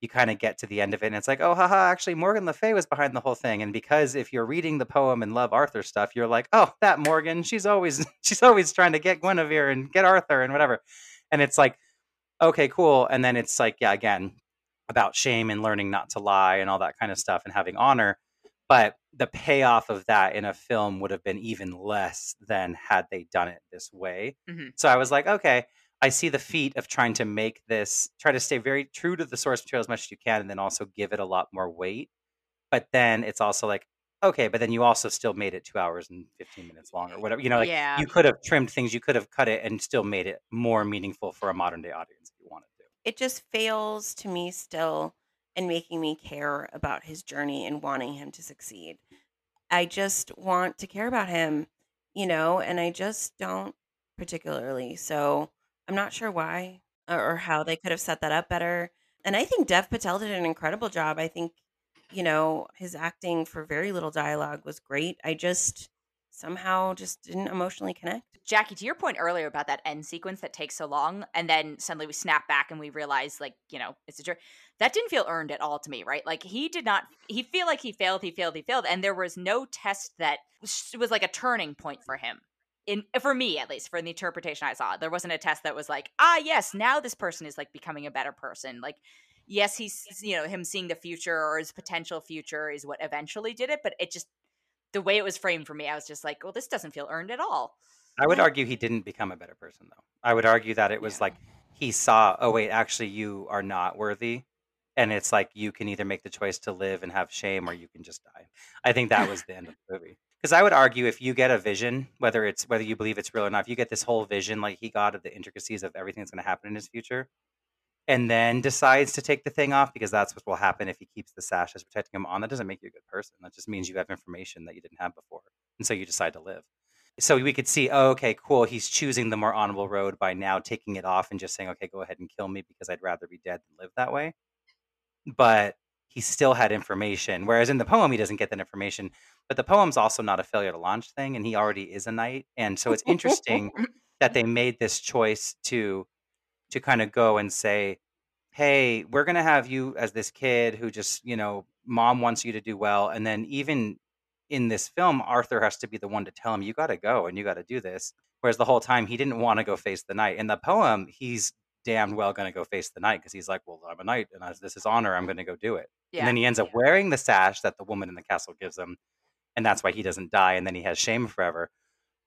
you kind of get to the end of it and it's like oh haha actually Morgan Le Fay was behind the whole thing. And because if you're reading the poem and love Arthur stuff you're like oh that Morgan she's always she's always trying to get Guinevere and get Arthur and whatever. And it's like okay cool. And then it's like yeah again about shame and learning not to lie and all that kind of stuff and having honor. But the payoff of that in a film would have been even less than had they done it this way. Mhm. So I was like, okay, I see the feat of trying to make this, try to stay very true to the source material as much as you can, and then also give it a lot more weight. But then it's also like, okay, but then you also still made it two hours and 15 minutes long or whatever. You know, like yeah. you could have trimmed things, you could have cut it and still made it more meaningful for a modern day audience if you wanted to. It just fails to me still in making me care about his journey and wanting him to succeed. I just want to care about him, you know, and I just don't particularly. So I'm not sure why or or how they could have set that up better. And I think Dev Patel did an incredible job. I think, you know, his acting for very little dialogue was great. I just somehow just didn't emotionally connect. Jacque, to your point earlier about that end sequence that takes so long, and then suddenly we snap back and we realize, like, you know, it's a journey. That didn't feel earned at all to me, right? Like he did not. He feel like he failed. He failed. He failed, and there was no test that was like a turning point for him. In for me, at least, for the interpretation I saw, there wasn't a test that was like, ah, yes, now this person is like becoming a better person. Like, yes, he's you know him seeing the future or his potential future is what eventually did it, but it just the way it was framed for me, I was just like, well, this doesn't feel earned at all. I would argue he didn't become a better person, though. I would argue that it was Yeah. like he saw, oh, wait, actually, you are not worthy. And it's like you can either make the choice to live and have shame or you can just die. I think that was the end of the movie. Because I would argue if you get a vision, whether it's whether you believe it's real or not, if you get this whole vision like he got of the intricacies of everything that's going to happen in his future, and then decides to take the thing off because that's what will happen if he keeps the sash as protecting him on. That doesn't make you a good person. That just means you have information that you didn't have before. And so you decide to live. So we could see, oh, okay, cool. He's choosing the more honorable road by now taking it off and just saying, okay, go ahead and kill me because I'd rather be dead than live that way. But he still had information. Whereas in the poem, he doesn't get that information. But the poem's also not a failure to launch thing, and he already is a knight. And so it's interesting that they made this choice to to kind of go and say, hey, we're going to have you as this kid who just, you know, mom wants you to do well. And then even in this film, Arthur has to be the one to tell him, you got to go and you got to do this. Whereas the whole time he didn't want to go face the knight. In the poem, he's damned well going to go face the knight because he's like, well, I'm a knight and as this is honor, I'm going to go do it. Yeah. And then he ends up wearing the sash that the woman in the castle gives him. And that's why he doesn't die. And then he has shame forever.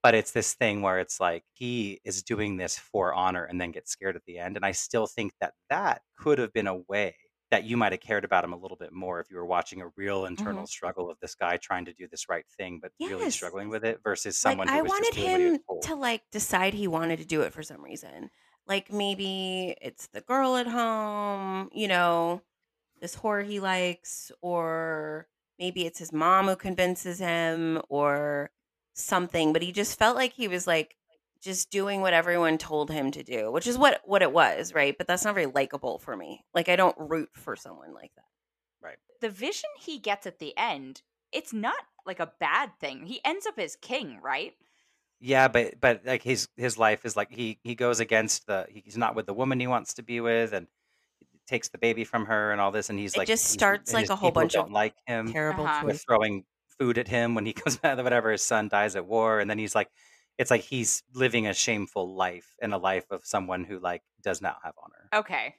But it's this thing where it's like he is doing this for honor and then gets scared at the end. And I still think that that could have been a way that you might have cared about him a little bit more if you were watching a real internal Mhm. struggle of this guy trying to do this right thing, but really struggling with it versus Like someone I who was wanted just doing what he was him to like decide he wanted to do it for some reason. Like maybe it's the girl at home, you know, this horror he likes, or maybe it's his mom who convinces him or something, but he just felt like he was like just doing what everyone told him to do, which is what what it was, right? But that's not very likable for me. Like I don't root for someone like that. Right. The vision he gets at the end, it's not like a bad thing. He ends up as king, right? Yeah, but but like his his life is like he he goes against the he's not with the woman he wants to be with and takes the baby from her and all this and he's It like just starts like a whole people bunch don't of like him. Terrible Uh-huh. choice. throwing food at him when he comes back whatever his son dies at war and then he's like it's like he's living a shameful life and a life of someone who like does not have honor Okay.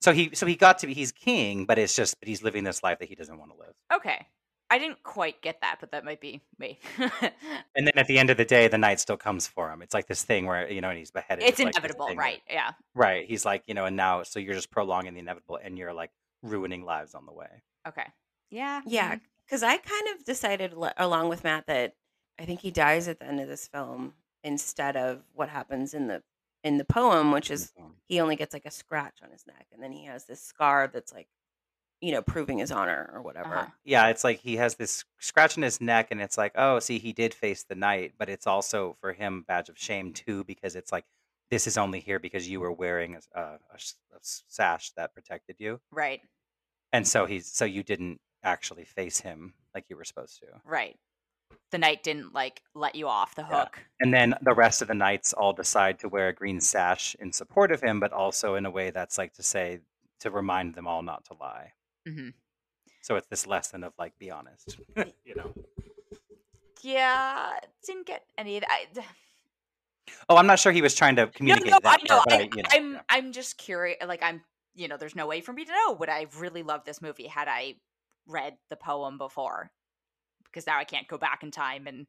so he so he got to be he's king but it's just but he's living this life that he doesn't want to live Okay. I didn't quite get that, but that might be me. and then at the end of the day the knight still comes for him it's like this thing where you know and he's beheaded it's like this inevitable, thing where- right? Yeah. right he's like you know and now so you're just prolonging the inevitable and you're like ruining lives on the way Okay. Yeah. Yeah, mm-hmm. because I kind of decided le- along with Matt that I think he dies at the end of this film instead of what happens in the in the poem, which is he only gets like a scratch on his neck, and then he has this scar that's like, you know, proving his honor or whatever. Uh-huh. yeah, it's like he has this scratch in his neck, and it's like, oh, see, he did face the knight, but it's also for him badge of shame too, because it's like this is only here because you were wearing a sash that protected you, Right. and so he's so you didn't actually face him like you were supposed to. Right. The knight didn't like let you off the Yeah. hook. And then the rest of the knights all decide to wear a green sash in support of him, but also in a way that's like to say to remind them all not to lie. Hmm So it's this lesson of like be honest, you know. Yeah. Didn't get any of that. I- Oh, I'm not sure he was trying to communicate no, I that know. part, but I, I, know, I'm yeah. I'm just curious. Like I'm, you know, there's no way for me to know. Would I really love this movie had I read the poem before? Because now I can't go back in time and,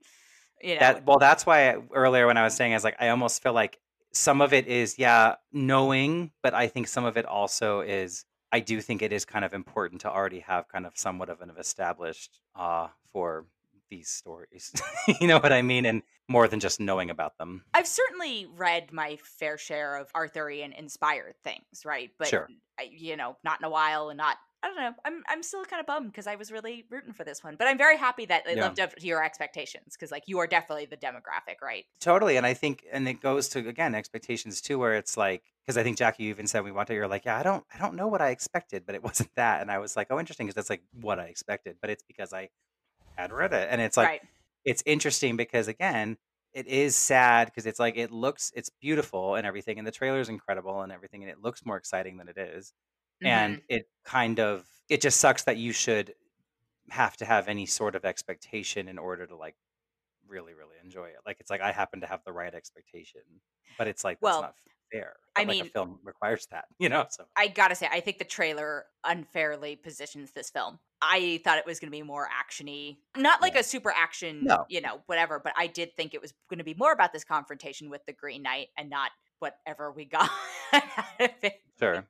you know, that well that's why I- earlier when i was saying i was like i almost feel like some of it is yeah knowing but i think some of it also is i do think it is kind of important to already have kind of somewhat of an established uh for these stories you know what i mean and more than just knowing about them I've certainly read my fair share of Arthurian inspired things, right? But Sure. You know, not in a while, and not. I don't know. I'm I'm still kind of bummed because I was really rooting for this one, but I'm very happy that it Yeah. lived up to your expectations because, like, you are definitely the demographic, right? totally and i think and it goes to again expectations too where it's like because i think jacque you even said we want to you're like yeah i don't i don't know what i expected but it wasn't that and i was like oh interesting because that's like what i expected but it's because i had read it and it's like right. it's interesting because again it is sad because it's like it looks it's beautiful and everything and the trailer is incredible and everything and it looks more exciting than it is. Mhm. and it kind of it just sucks that you should have to have any sort of expectation in order to like really really enjoy it like it's like i happen to have the right expectation but it's like that's Well, not fair I like, mean- a film requires that you know so I gotta say, I think the trailer unfairly positions this film. I thought it was gonna be more actiony, not like Yeah. a super action, No. you know, whatever. But I did think it was gonna be more about this confrontation with the Green Knight and not whatever we got out of it. sure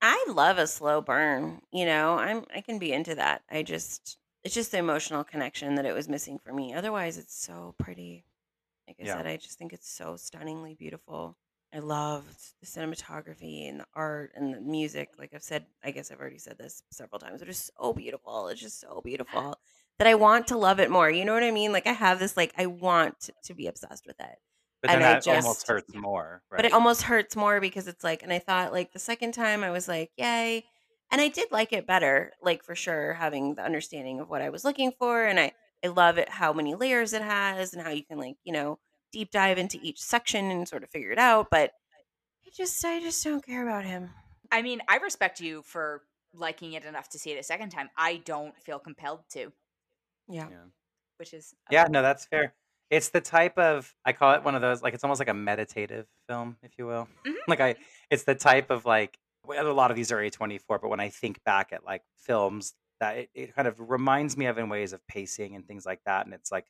I love a slow burn. You know, I'm I can be into that. I just it's just the emotional connection that it was missing for me. Otherwise, it's so pretty. Like I Yeah. said, I just think it's so stunningly beautiful. I loved the cinematography and the art and the music. Like I've said, I guess I've already said this several times. It is so beautiful. It's just so beautiful that I want to love it more. You know what I mean? Like I have this like I want to be obsessed with it. But then And I that almost hurts more, but it almost hurts more because it's like and I thought like the second time I was like, "Yay." And I did like it better, like for sure having the understanding of what I was looking for and I I love it how many layers it has and how you can like, you know, deep dive into each section and sort of figure it out, but I just I just don't care about him. I mean, I respect you for liking it enough to see it a second time. I don't feel compelled to, Yeah. Yeah. which is Yeah, no, that's fair. It's the type of I call it one of those like it's almost like a meditative film, if you will. Mhm. Like I it's the type of like well, a lot of these are A24, but when I think back at like films that it, it kind of reminds me of in ways of pacing and things like that and it's like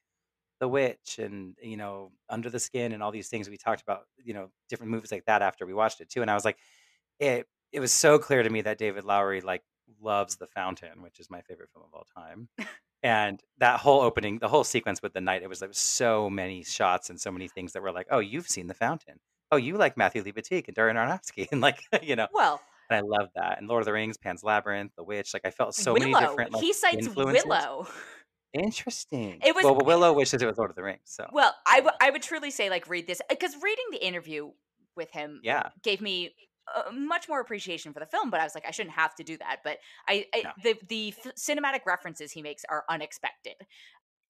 The Witch and you know Under the Skin and all these things we talked about, you know, different movies like that after we watched it too and I was like it it was so clear to me that David Lowery like loves The Fountain, which is my favorite film of all time. And that whole opening, the whole sequence with the night, it was like so many shots and so many things that were like, oh, you've seen The Fountain. Oh, you like Matthew Libatique and Darren Aronofsky, and like you know, Well, and I love that. And Lord of the Rings, Pan's Labyrinth, The Witch, like I felt so many different like He cites influences. Willow. Interesting. It was well, Willow wishes it was Lord of the Rings, so well, I w- I would truly say like read this because reading the interview with him yeah, gave me uh, much more appreciation for the film. But I was like, I shouldn't have to do that. But I, I no, the the f- cinematic references he makes are unexpected.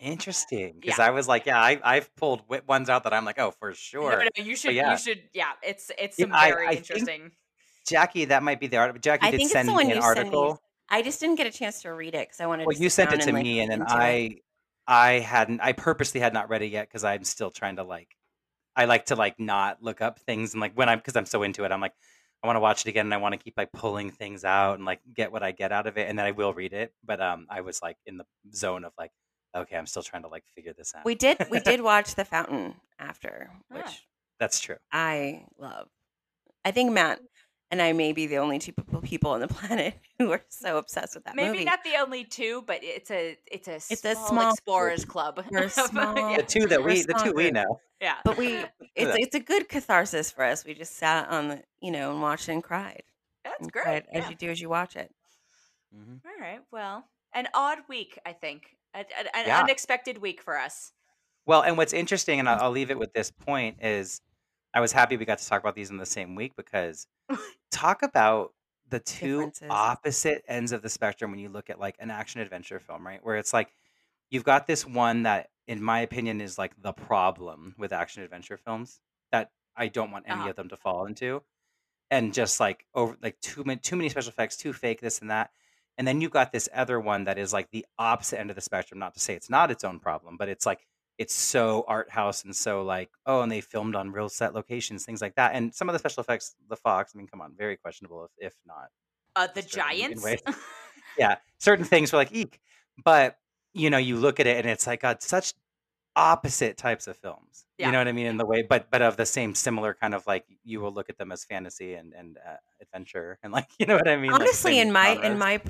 interesting. Yeah. Because I was like, yeah, I I've pulled wi- ones out that I'm like, oh, for No, sure. no, you should yeah, you should yeah. It's it's some I very I think interesting. Jacque, that might be the article. Jacque I did send the me an you sent me. article. I just didn't get a chance to read it because I wanted Well, to you sent it to and like me, and then. I I hadn't. I purposely had not read it yet because I'm still trying to like. I like to like not look up things and like when I'm because I'm so into it, I'm like I want to watch it again and I want to keep like pulling things out and like get what I get out of it, and then I will read it. But um, I was like in the zone of like, okay, I'm still trying to like figure this out. We did we did watch The Fountain after, Ah. which That's true. I love. I think Matt and I may be the only two people people on the planet who are so obsessed with that Maybe movie. not the only two, but it's a it's a It's a small, small explorers club. We're a yeah, The two that we're a we, the small two we know. yeah. But we it's it's a good catharsis for us. We just sat on the you know and watched and cried. That's And great. cried as you do as you watch it. Mm-hmm. All right. Well, an odd week, I think. A- a- an Yeah. unexpected week for us. Well, and what's interesting, and I'll, I'll leave it with this point, is I was happy we got to talk about these in the same week because talk about the two Differences. opposite ends of the spectrum when you look at like an action adventure film, right? Where it's like you've got this one that, in my opinion, is like the problem with action adventure films that I don't want any Uh-huh. of them to fall into, and just like over like too many too many special effects, too fake, this and that. And then you've got this other one that is like the opposite end of the spectrum. Not to say it's not its own problem, but it's like it's so art house and so like oh, and they filmed on real set locations, things like that. And some of the special effects, the Fox, I mean, come on, very questionable if if not Uh, the Giants. yeah, certain things were like eek, but you know, you look at it and it's like such opposite types of films. Yeah. You know what I mean in the way, but but of the same similar kind of like you will look at them as fantasy and and uh, adventure and like you know what I mean. Honestly, same in my in my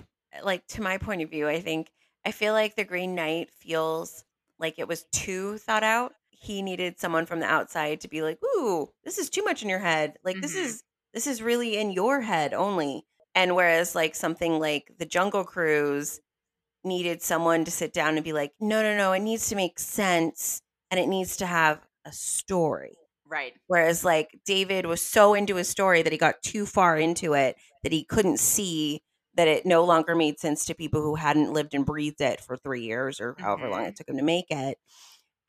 like to my point of view, I think I feel like the Green Knight feels like it was too thought out. He needed someone from the outside to be like, "Ooh, this is too much in your head. Like this Mhm. is this is really in your head only." And whereas like something like the Jungle Cruise needed someone to sit down and be like, "No, no, no, it needs to make sense and it needs to have a story." right. Whereas like David was so into his story that he got too far into it that he couldn't see that it no longer made sense to people who hadn't lived and breathed it for three years or however long Mhm. it took them to make it.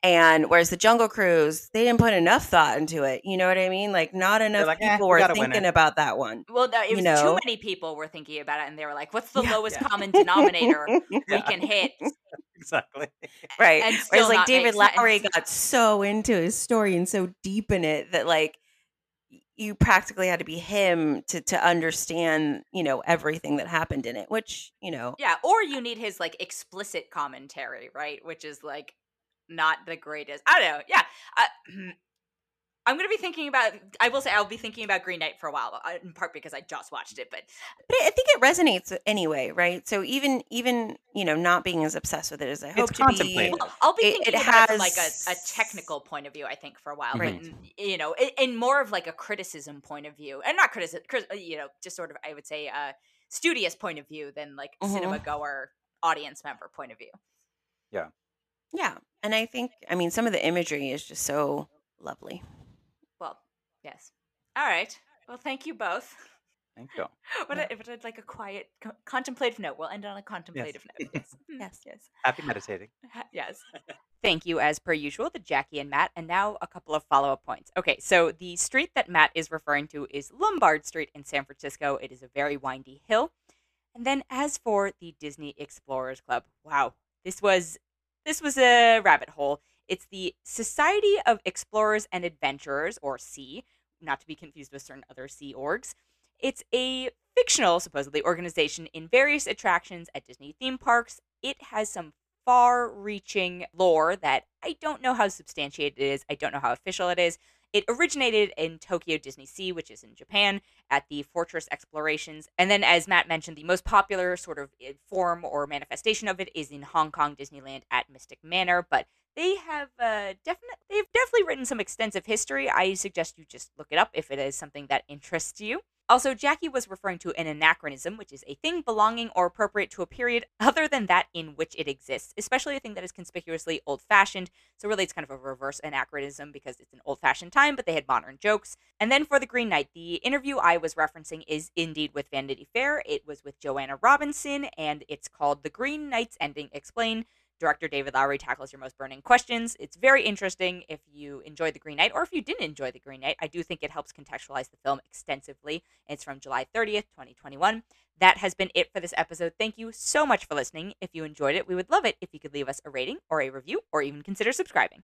And whereas the Jungle Cruise, they didn't put enough thought into it. You know what I mean? Like not enough like, "Eh, people we were got a winner." thinking about that one. Well, no, it You was know? too many people were thinking about it, and they were like, "What's the Yeah. lowest Yeah. common denominator we Yeah. can hit?" exactly. right. And Whereas still like David Lowery got so into his story and so deep in it that like y- you practically had to be him to to understand, you know, everything that happened in it, which, you know, Yeah, or you need his like explicit commentary, right? Which is like not the greatest. I don't know. Yeah, I, uh, I'm gonna be thinking about. I will say I'll be thinking about Green Knight for a while, uh, in part because I just watched it. But But I think it resonates anyway, right? So even even you know not being as obsessed with it as I hope to be. well, I'll be It- thinking it about it from like a, a technical point of view. I think for a while, Right. but mm, you know, in, in more of like a criticism point of view, and not criticism, you know, just sort of I would say a studious point of view than like Mhm. cinema goer audience member point of view. Yeah. Yeah, and I think I mean some of the imagery is just so lovely. Well, yes. All right. Well, thank you both. Thank you. What Yeah. a, if I'd like a quiet, co- contemplative note. We'll end on a contemplative note. Yes. Yes. Yes. Happy meditating. Ha- Yes. Thank you, as per usual, to Jacque and Matt. And now a couple of follow up points. Okay, so the street that Matt is referring to is Lombard Street in San Francisco. It is a very windy hill. And then as for the Disney Explorers Club, wow, this was this was a rabbit hole. It's the Society of Explorers and Adventurers, or S.E.A., not to be confused with certain other Sea orgs. It's a fictional, supposedly, organization in various attractions at Disney theme parks. It has some far reaching lore that I don't know how substantiated it is. I don't know how official it is. It originated in Tokyo DisneySea, which is in Japan, at the Fortress Explorations. And then, as Matt mentioned, the most popular sort of eh, form or manifestation of it is in Hong Kong Disneyland at Mystic Manor. But they have uh, definitely they've definitely written some extensive history. I suggest you just look it up if it is something that interests you. Also, Jacque was referring to an anachronism, which is a thing belonging or appropriate to a period other than that in which it exists, especially a thing that is conspicuously old fashioned. So, really, it's kind of a reverse anachronism because it's an old fashioned time, but they had modern jokes. And then for The Green Knight, the interview I was referencing is indeed with Vanity Fair. It was with Joanna Robinson, and it's called The Green Knight's Ending Explained. Director David Lowery tackles your most burning questions. It's very interesting if you enjoyed The Green Knight, or if you didn't enjoy The Green Knight. I do think it helps contextualize the film extensively. It's from July 30th, 2021. That has been it for this episode. Thank you so much for listening. If you enjoyed it, we would love it if you could leave us a rating or a review, or even consider subscribing.